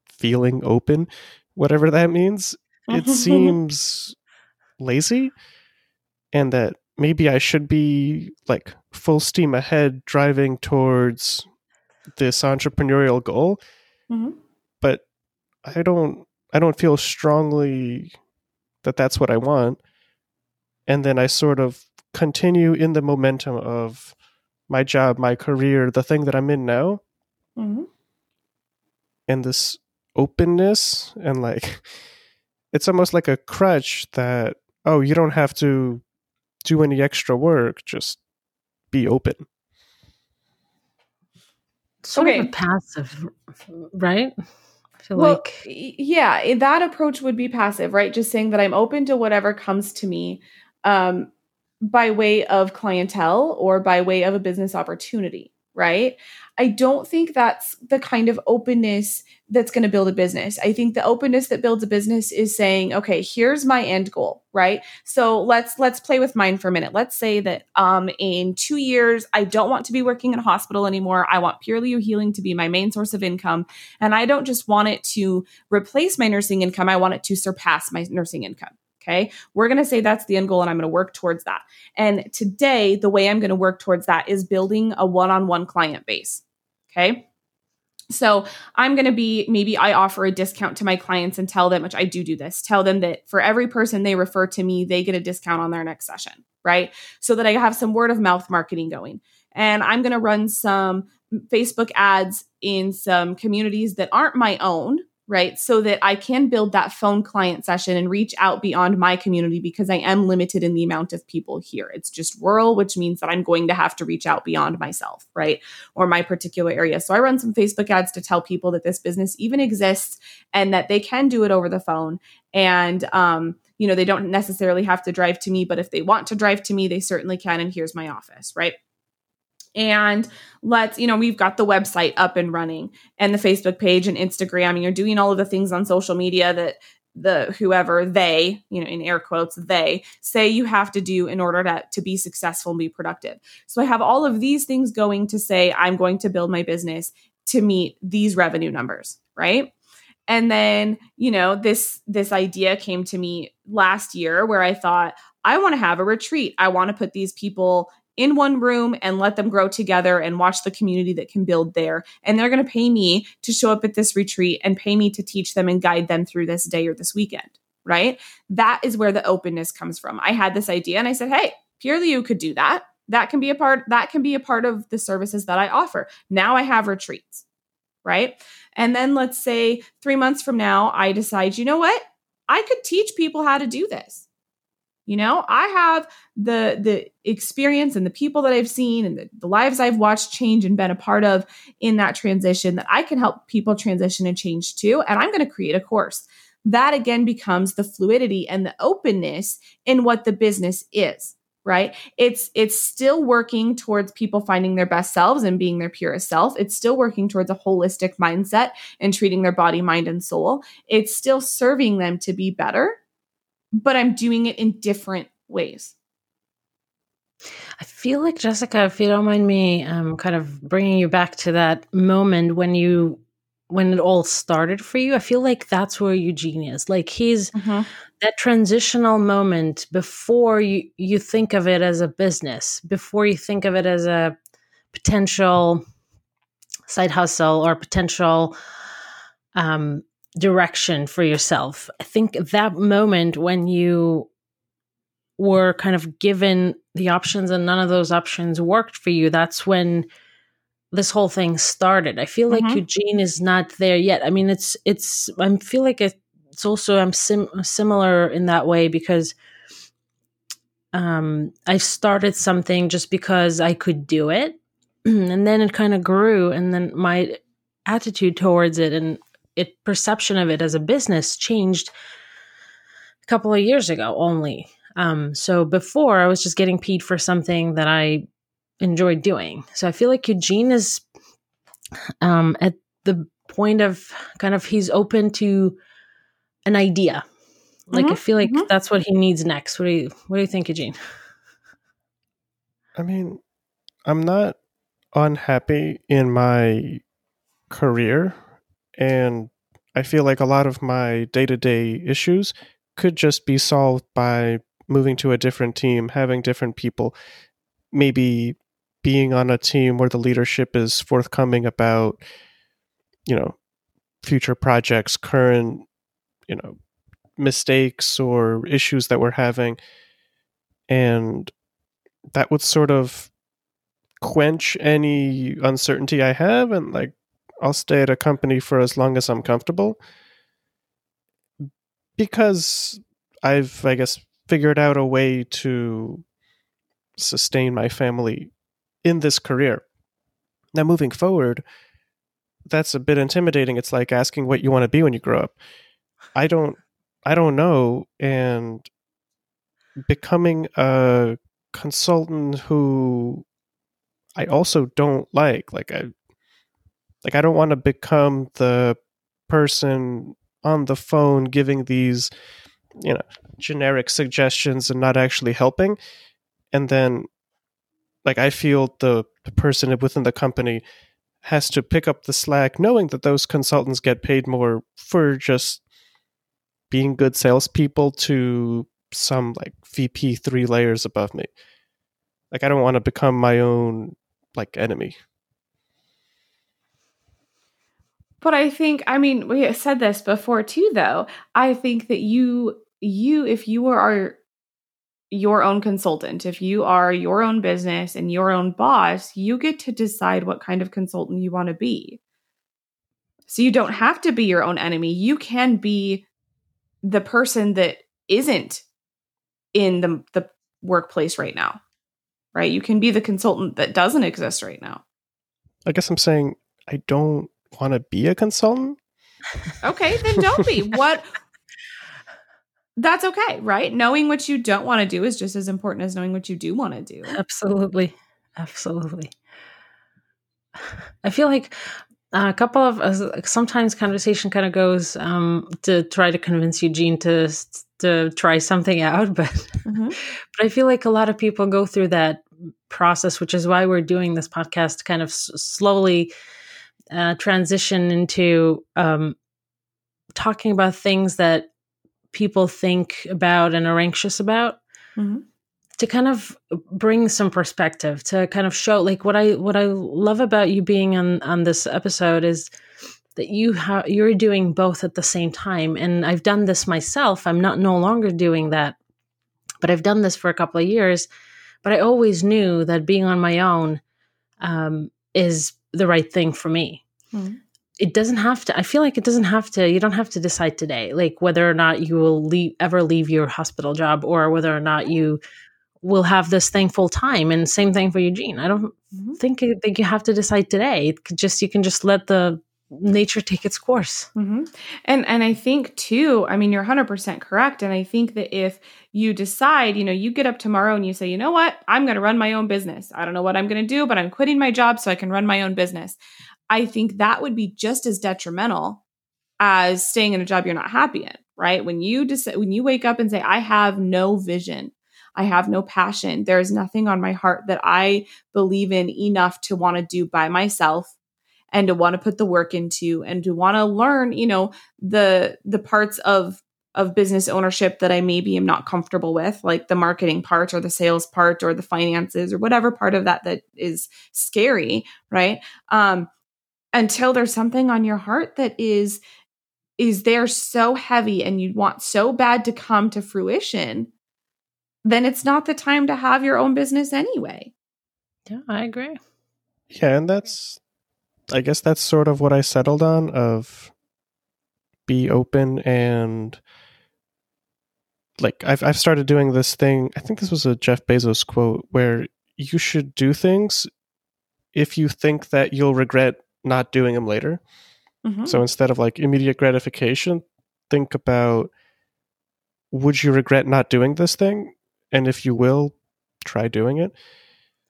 feeling open, whatever that means, it *laughs* seems lazy. And that maybe I should be like full steam ahead driving towards this entrepreneurial goal. Mm-hmm. But I don't I don't feel strongly that that's what I want. And then I sort of continue in the momentum of my job, my career, the thing that I'm in now, mm-hmm. and this openness and like *laughs* it's almost like a crutch that oh you don't have to do any extra work just be open sort Okay. of a passive, right? I feel Well, like yeah, that approach would be passive, right? Just saying that I'm open to whatever comes to me um, by way of clientele or by way of a business opportunity, right? I don't think that's the kind of openness that's going to build a business. I think the openness that builds a business is saying, okay, here's my end goal, right? So let's let's play with mine for a minute. Let's say that um in 2 years I don't want to be working in a hospital anymore. I want Purely Healing to be my main source of income and I don't just want it to replace my nursing income, I want it to surpass my nursing income. Okay. We're going to say that's the end goal and I'm going to work towards that. And today, the way I'm going to work towards that is building a one on one client base. Okay. So I'm going to be maybe I offer a discount to my clients and tell them, which I do do this, tell them that for every person they refer to me, they get a discount on their next session. Right. So that I have some word of mouth marketing going. And I'm going to run some Facebook ads in some communities that aren't my own, right? So that I can build that phone client session and reach out beyond my community because I am limited in the amount of people here. It's just rural, which means that I'm going to have to reach out beyond myself, right? Or my particular area. So I run some Facebook ads to tell people that this business even exists and that they can do it over the phone. And, um, you know, they don't necessarily have to drive to me, but if they want to drive to me, they certainly can. And here's my office, right? And let's you know we've got the website up and running and the facebook page and instagram and you're doing all of the things on social media that the whoever they you know in air quotes they say you have to do in order to, to be successful and be productive. So i have all of these things going to say i'm going to build my business to meet these revenue numbers right? And then you know this this idea came to me last year where i thought i want to have a retreat. I want to put these people in one room and let them grow together and watch the community that can build there. And they're going to pay me to show up at this retreat and pay me to teach them and guide them through this day or this weekend, right? That is where the openness comes from. I had this idea and I said, "Hey, Purely You could do that. That can be a part that can be a part of the services that I offer." Now I have retreats, right? And then let's say 3 months from now I decide, "You know what? I could teach people how to do this." You know, I have the the experience and the people that I've seen and the, the lives I've watched change and been a part of in that transition that I can help people transition and change too. And I'm going to create a course. That again becomes the fluidity and the openness in what the business is right it's it's still working towards people finding their best selves and being their purest self it's still working towards a holistic mindset and treating their body mind and soul it's still serving them to be better but i'm doing it in different ways I feel like Jessica, if you don't mind me, um, kind of bringing you back to that moment when you when it all started for you. I feel like that's where Eugene is. Like he's mm-hmm. that transitional moment before you you think of it as a business, before you think of it as a potential side hustle or potential um, direction for yourself. I think that moment when you were kind of given the options and none of those options worked for you, that's when this whole thing started. I feel mm-hmm. like Eugene is not there yet. I mean, it's it's. I feel like it's also I'm sim- similar in that way because um, I started something just because I could do it, *clears throat* and then it kind of grew, and then my attitude towards it and it perception of it as a business changed a couple of years ago only. Um, so before I was just getting paid for something that I enjoyed doing. So I feel like Eugene is um, at the point of kind of he's open to an idea. Like mm-hmm. I feel like mm-hmm. that's what he needs next. What do you what do you think, Eugene? I mean, I'm not unhappy in my career and I feel like a lot of my day-to-day issues could just be solved by moving to a different team, having different people, maybe being on a team where the leadership is forthcoming about you know future projects current you know mistakes or issues that we're having. And that would sort of quench any uncertainty i have and like i'll stay at a company for as long as i'm comfortable because i've i guess figured out a way to sustain my family in this career. Now, moving forward, that's a bit intimidating. It's like asking what you want to be when you grow up. I don't, I don't know, and becoming a consultant who I also don't like. Like I, like I don't want to become the person on the phone giving these, you know, generic suggestions and not actually helping. And then like I feel the, the person within the company has to pick up the slack, knowing that those consultants get paid more for just being good salespeople to some like VP three layers above me. Like I don't want to become my own like enemy. But I think, I mean, we said this before too, though. I think that you, you, if you are your own consultant. If you are your own business and your own boss, you get to decide what kind of consultant you want to be. So you don't have to be your own enemy. You can be the person that isn't in the, the workplace right now, right? You can be the consultant that doesn't exist right now. I guess I'm saying I don't want to be a consultant. Okay, then don't be. what *laughs* that's okay, right? Knowing what you don't want to do is just as important as knowing what you do want to do. Absolutely. Absolutely. I feel like a couple of uh, sometimes conversation kind of goes um, to try to convince Eugene to to try something out, *laughs* but mm-hmm. but I feel like a lot of people go through that process, which is why we're doing this podcast kind of s- slowly uh, transition into um, talking about things that people think about and are anxious about mm-hmm. to kind of bring some perspective to kind of show like what i what i love about you being on on this episode is that you have you're doing both at the same time. And i've done this myself. I'm not no longer doing that but i've done this for a couple of years. But i always knew that being on my own um, is the right thing for me. Mm-hmm. it doesn't have to i feel like it doesn't have to you don't have to decide today like whether or not you will leave ever leave your hospital job or whether or not you will have this thing full time. And same thing for eugene. I don't mm-hmm. think that you have to decide today. It could just you can just let the nature take its course. Mm-hmm. and and i think too i mean you're 100% correct. And i think that if you decide you know you get up tomorrow and you say you know what? I'm going to run my own business. I don't know what i'm going to do but i'm quitting my job so i can run my own business. I think that would be just as detrimental as staying in a job you're not happy in, right? When you decide, when you wake up and say, I have no vision, I have no passion, there is nothing on my heart that I believe in enough to want to do by myself and to want to put the work into and to want to learn, you know, the the parts of of business ownership that I maybe am not comfortable with, like the marketing part or the sales part or the finances or whatever part of that that is scary, right? Um, until there's something on your heart that is is there so heavy and you want so bad to come to fruition then it's not the time to have your own business anyway yeah i agree yeah and that's i guess that's sort of what i settled on of be open and like I've I've started doing this thing. I think this was a Jeff Bezos quote where you should do things if you think that you'll regret not doing them later. Mm-hmm. So instead of like immediate gratification, think about would you regret not doing this thing? And if you will, try doing it.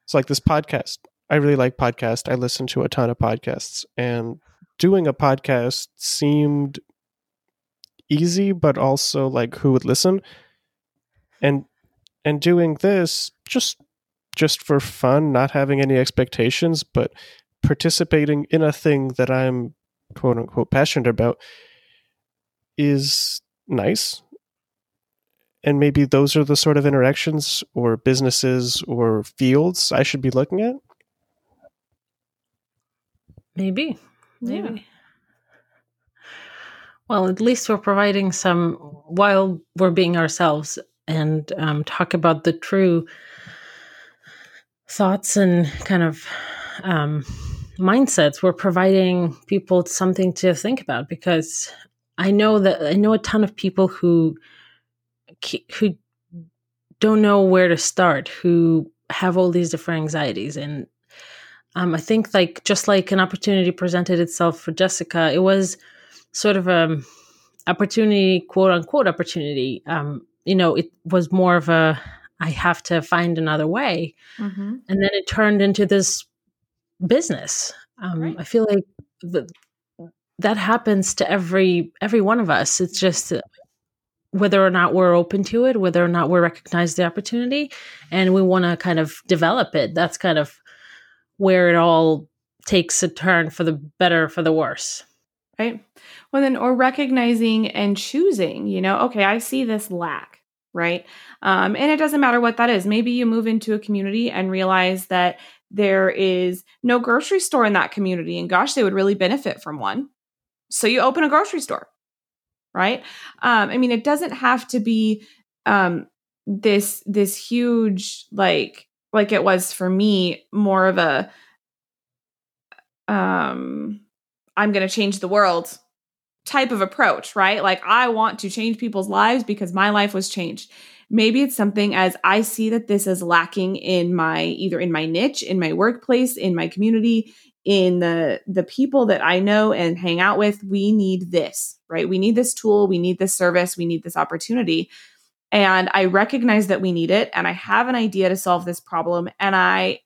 It's like this podcast. I really like podcast. I listen to a ton of podcasts and doing a podcast seemed easy but also like who would listen and and doing this just just for fun not having any expectations but participating in a thing that I'm quote unquote passionate about is nice. And maybe those are the sort of interactions or businesses or fields I should be looking at. Maybe. Maybe. Yeah. Well, at least we're providing some while we're being ourselves and um, talk about the true thoughts and kind of um, mindsets we're providing people something to think about because i know that i know a ton of people who who don't know where to start who have all these different anxieties and um, i think like just like an opportunity presented itself for jessica it was sort of a opportunity quote unquote opportunity um, you know it was more of a i have to find another way mm-hmm. and then it turned into this business. Um, right. I feel like the, that happens to every every one of us. It's just whether or not we're open to it, whether or not we recognize the opportunity, and we want to kind of develop it. That's kind of where it all takes a turn for the better, for the worse. Right. Well, then, or recognizing and choosing, you know, okay, I see this lack, right? Um, and it doesn't matter what that is. Maybe you move into a community and realize that there is no grocery store in that community and gosh they would really benefit from one so you open a grocery store right um, i mean it doesn't have to be um, this this huge like like it was for me more of a um i'm going to change the world type of approach right like i want to change people's lives because my life was changed Maybe it's something as I see that this is lacking in my either in my niche, in my workplace, in my community, in the the people that I know and hang out with, we need this, right? We need this tool, we need this service, we need this opportunity. And I recognize that we need it and I have an idea to solve this problem and I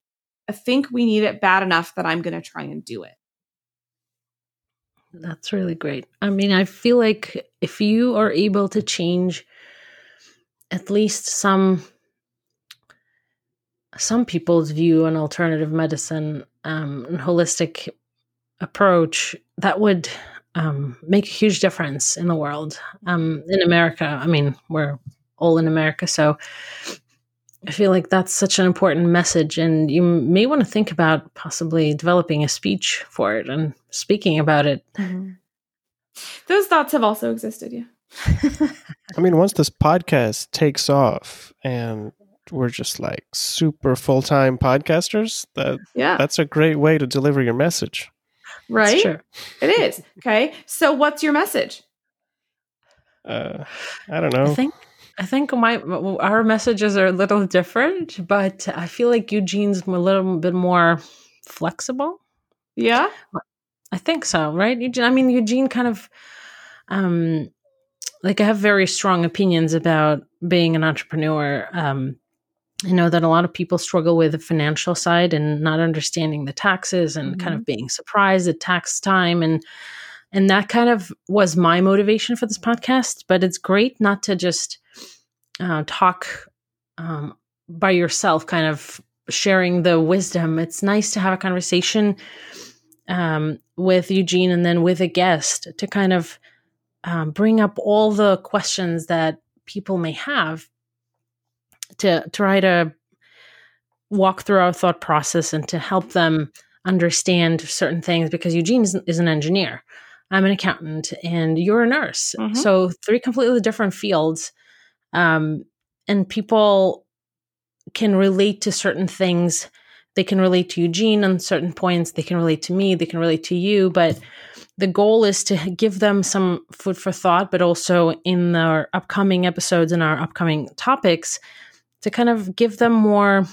think we need it bad enough that I'm going to try and do it. That's really great. I mean, I feel like if you are able to change at least some some people's view on alternative medicine um, and holistic approach that would um, make a huge difference in the world um, in america i mean we're all in america so i feel like that's such an important message and you may want to think about possibly developing a speech for it and speaking about it mm-hmm. those thoughts have also existed yeah *laughs* I mean, once this podcast takes off and we're just like super full time podcasters, that yeah. that's a great way to deliver your message. right? It is. Okay. So what's your message? Uh, I don't know. I think I think my our messages are a little different, but I feel like Eugene's a little bit more flexible. Yeah, I think so. Right, Eugene. I mean, Eugene kind of, um, like I have very strong opinions about being an entrepreneur. Um, I know that a lot of people struggle with the financial side and not understanding the taxes and mm-hmm. kind of being surprised at tax time and and that kind of was my motivation for this podcast. But it's great not to just uh, talk um, by yourself, kind of sharing the wisdom. It's nice to have a conversation um, with Eugene and then with a guest to kind of um, bring up all the questions that people may have to try to walk through our thought process and to help them understand certain things because Eugene is, is an engineer. I'm an accountant and you're a nurse. Mm-hmm. So, three completely different fields. Um, and people can relate to certain things. They can relate to Eugene on certain points. They can relate to me. They can relate to you. But the goal is to give them some food for thought, but also in our upcoming episodes and our upcoming topics to kind of give them more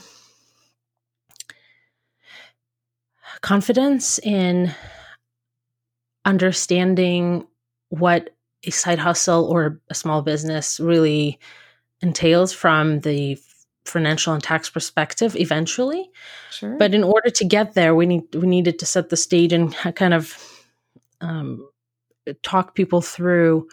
confidence in understanding what a side hustle or a small business really entails from the financial and tax perspective eventually. Sure. But in order to get there we need we needed to set the stage and kind of um, talk people through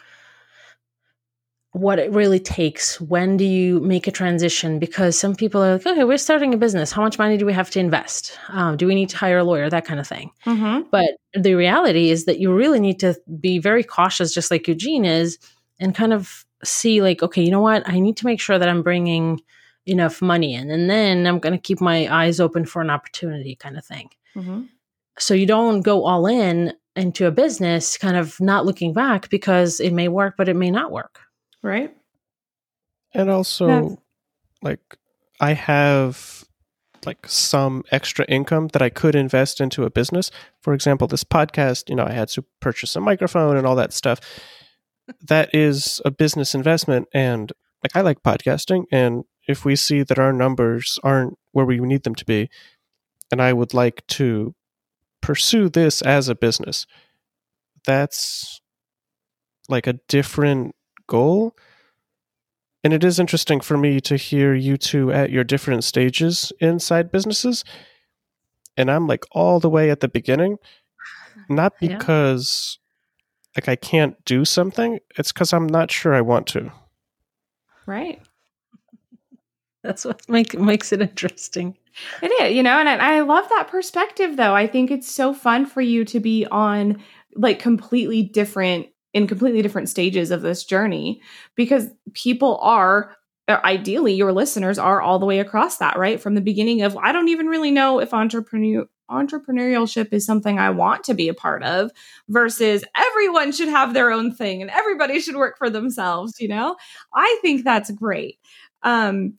what it really takes. When do you make a transition? Because some people are like, okay, we're starting a business. How much money do we have to invest? Um, do we need to hire a lawyer? That kind of thing. Mm-hmm. But the reality is that you really need to be very cautious, just like Eugene is, and kind of see, like, okay, you know what? I need to make sure that I'm bringing enough money in. And then I'm going to keep my eyes open for an opportunity, kind of thing. Mm-hmm. So you don't go all in into a business kind of not looking back because it may work, but it may not work. Right. And also, That's- like, I have like some extra income that I could invest into a business. For example, this podcast, you know, I had to purchase a microphone and all that stuff. that is a business investment. And like, I like podcasting. And if we see that our numbers aren't where we need them to be, and I would like to pursue this as a business, that's like a different goal. And it is interesting for me to hear you two at your different stages inside businesses. And I'm like all the way at the beginning, *sighs* not because yeah. like I can't do something, it's because I'm not sure I want to. Right. That's what make, makes it interesting. It is, you know, and I, I love that perspective though. I think it's so fun for you to be on like completely different in completely different stages of this journey because people are uh, ideally your listeners are all the way across that right? From the beginning of i don't even really know if entrepreneur entrepreneurship is something i want to be a part of versus everyone should have their own thing and everybody should work for themselves you know? I think that's great. Um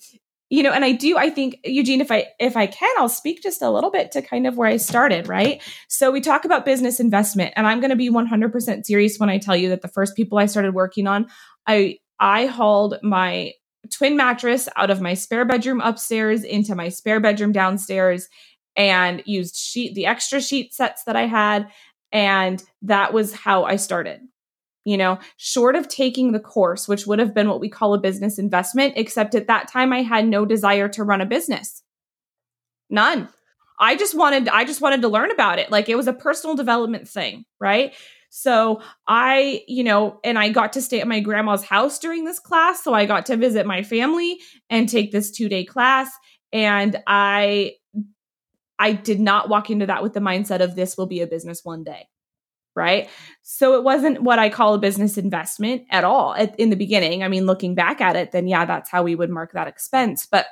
you know and i do i think eugene if i if i can i'll speak just a little bit to kind of where i started right? So we talk about business investment and i'm going to be 100% serious when i tell you that the first people i started working on i i hauled my twin mattress out of my spare bedroom upstairs into my spare bedroom downstairs and used sheet the extra sheet sets that i had and that was how i started you know, short of taking the course, which would have been what we call a business investment, except at that time I had no desire to run a business. None. I just wanted I just wanted to learn about it. Like it was a personal development thing, right? So I, you know, and I got to stay at my grandma's house during this class, so I got to visit my family and take this 2-day class and I I did not walk into that with the mindset of this will be a business one day right? So it wasn't what I call a business investment at all at, in the beginning. I mean, looking back at it, then yeah, that's how we would mark that expense. But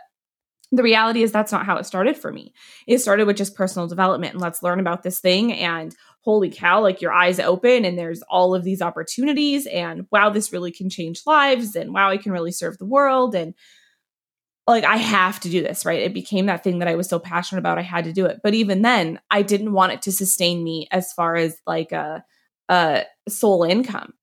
the reality is that's not how it started for me. It started with just personal development and let's learn about this thing and holy cow, like your eyes open and there's all of these opportunities and wow, this really can change lives and wow, I can really serve the world and like I have to do this, right? It became that thing that I was so passionate about. I had to do it. But even then, I didn't want it to sustain me as far as like a a sole income.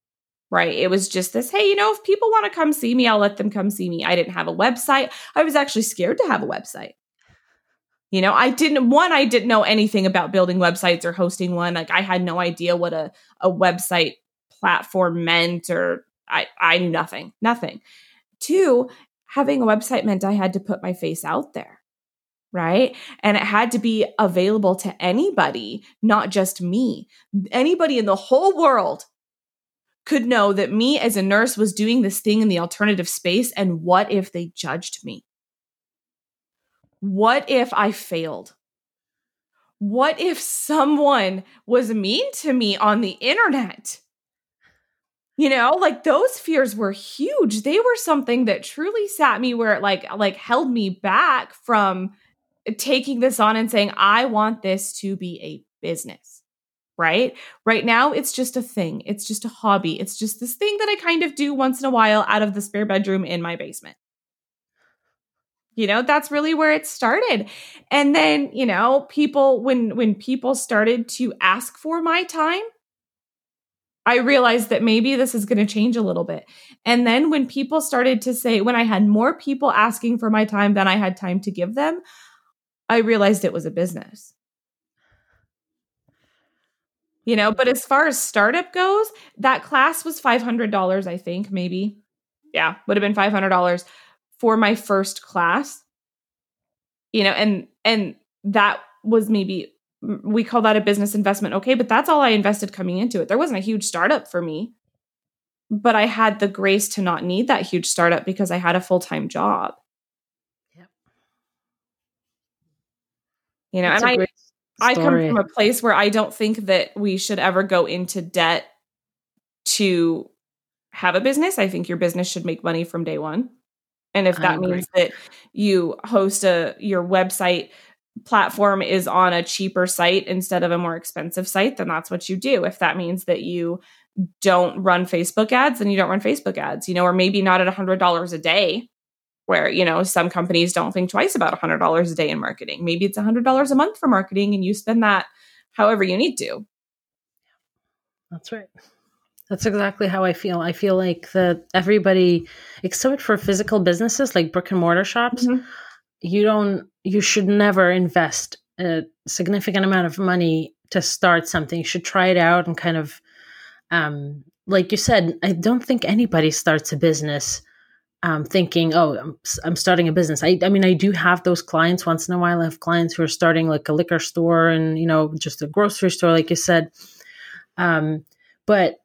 Right. It was just this, hey, you know, if people want to come see me, I'll let them come see me. I didn't have a website. I was actually scared to have a website. You know, I didn't one, I didn't know anything about building websites or hosting one. Like I had no idea what a, a website platform meant or I I knew nothing. Nothing. Two, having a website meant I had to put my face out there. Right. And it had to be available to anybody, not just me. Anybody in the whole world could know that me as a nurse was doing this thing in the alternative space. And what if they judged me? What if I failed? What if someone was mean to me on the internet? You know like those fears were huge. They were something that truly sat me where it like like held me back from taking this on and saying i want this to be a business right? Right now it's just a thing. It's just a hobby. It's just this thing that i kind of do once in a while out of the spare bedroom in my basement. You know that's really where it started. And then you know people when when people started to ask for my time I realized that maybe this is going to change a little bit. And then when people started to say, when I had more people asking for my time than I had time to give them, I realized it was a business. You know, but as far as startup goes, that class was $500, I think, maybe. Yeah, would have been $500 for my first class. You know, and and that was maybe we call that a business investment. Okay, but that's all I invested coming into it. There wasn't a huge startup for me, but I had the grace to not need that huge startup because I had a full time job. Yep. You know, that's and I I come from a place where I don't think that we should ever go into debt to have a business. I think your business should make money from day one. And if that means that you host a your website platform is on a cheaper site instead of a more expensive site, then that's what you do. If that means that you don't run Facebook ads, then you don't run Facebook ads, you know, or maybe not at $100 a day, where, you know, some companies don't think twice about $100 a day in marketing. Maybe it's $100 a month for marketing and you spend that however you need to. That's right. That's exactly how I feel. I feel like that everybody, except for physical businesses like brick and mortar shops, mm-hmm. You don't you should never invest a significant amount of money to start something. You should try it out and kind of, um, like you said, I don't think anybody starts a business um, thinking, oh, I'm, I'm starting a business. I, I mean, I do have those clients once in a while. I have clients who are starting like a liquor store and, you know, just a grocery store, like you said. Um, but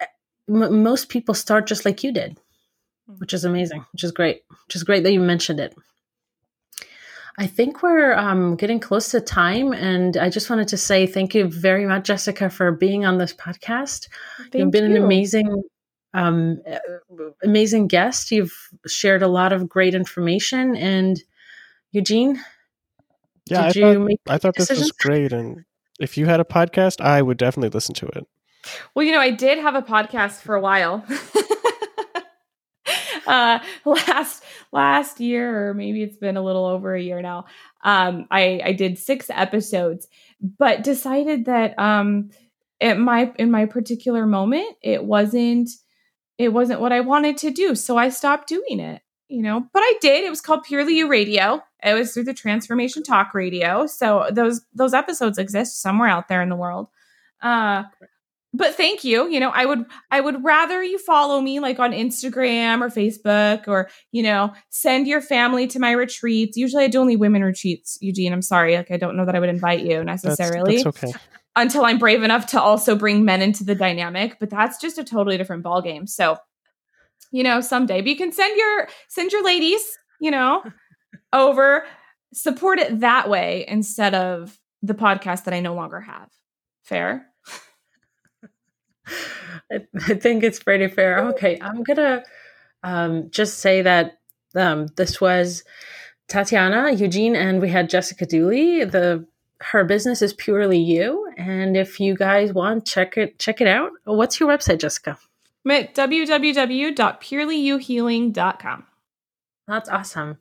eh, m- most people start just like you did, hmm. which is amazing, which is great, which is great that you mentioned it. I think we're um, getting close to time, and I just wanted to say thank you very much, Jessica, for being on this podcast. Thank You've been you. an amazing, um, amazing guest. You've shared a lot of great information, and Eugene, yeah, I thought, I thought this was great, and if you had a podcast, I would definitely listen to it. Well, you know, I did have a podcast for a while. *laughs* uh, *laughs* last last year, or maybe it's been a little over a year now. Um, I I did six episodes, but decided that um, at my in my particular moment, it wasn't it wasn't what I wanted to do, so I stopped doing it. You know, but I did. It was called Purely You Radio. It was through the Transformation Talk Radio. So those those episodes exist somewhere out there in the world. Uh, but thank you you know i would i would rather you follow me like on instagram or facebook or you know send your family to my retreats. Usually i do only women retreats eugene i'm sorry like i don't know that i would invite you necessarily that's, that's okay. until i'm brave enough to also bring men into the dynamic but that's just a totally different ball game so you know someday but you can send your send your ladies you know over support it that way instead of the podcast that i no longer have. Fair I, I, think it's pretty fair. Okay, I'm gonna um, just say that um, this was Tatiana, Eugene, and we had Jessica Dooley. The her business is purely you, and if you guys want, check it check it out. What's your website, Jessica? www.purelyyouhealing.com. That's awesome.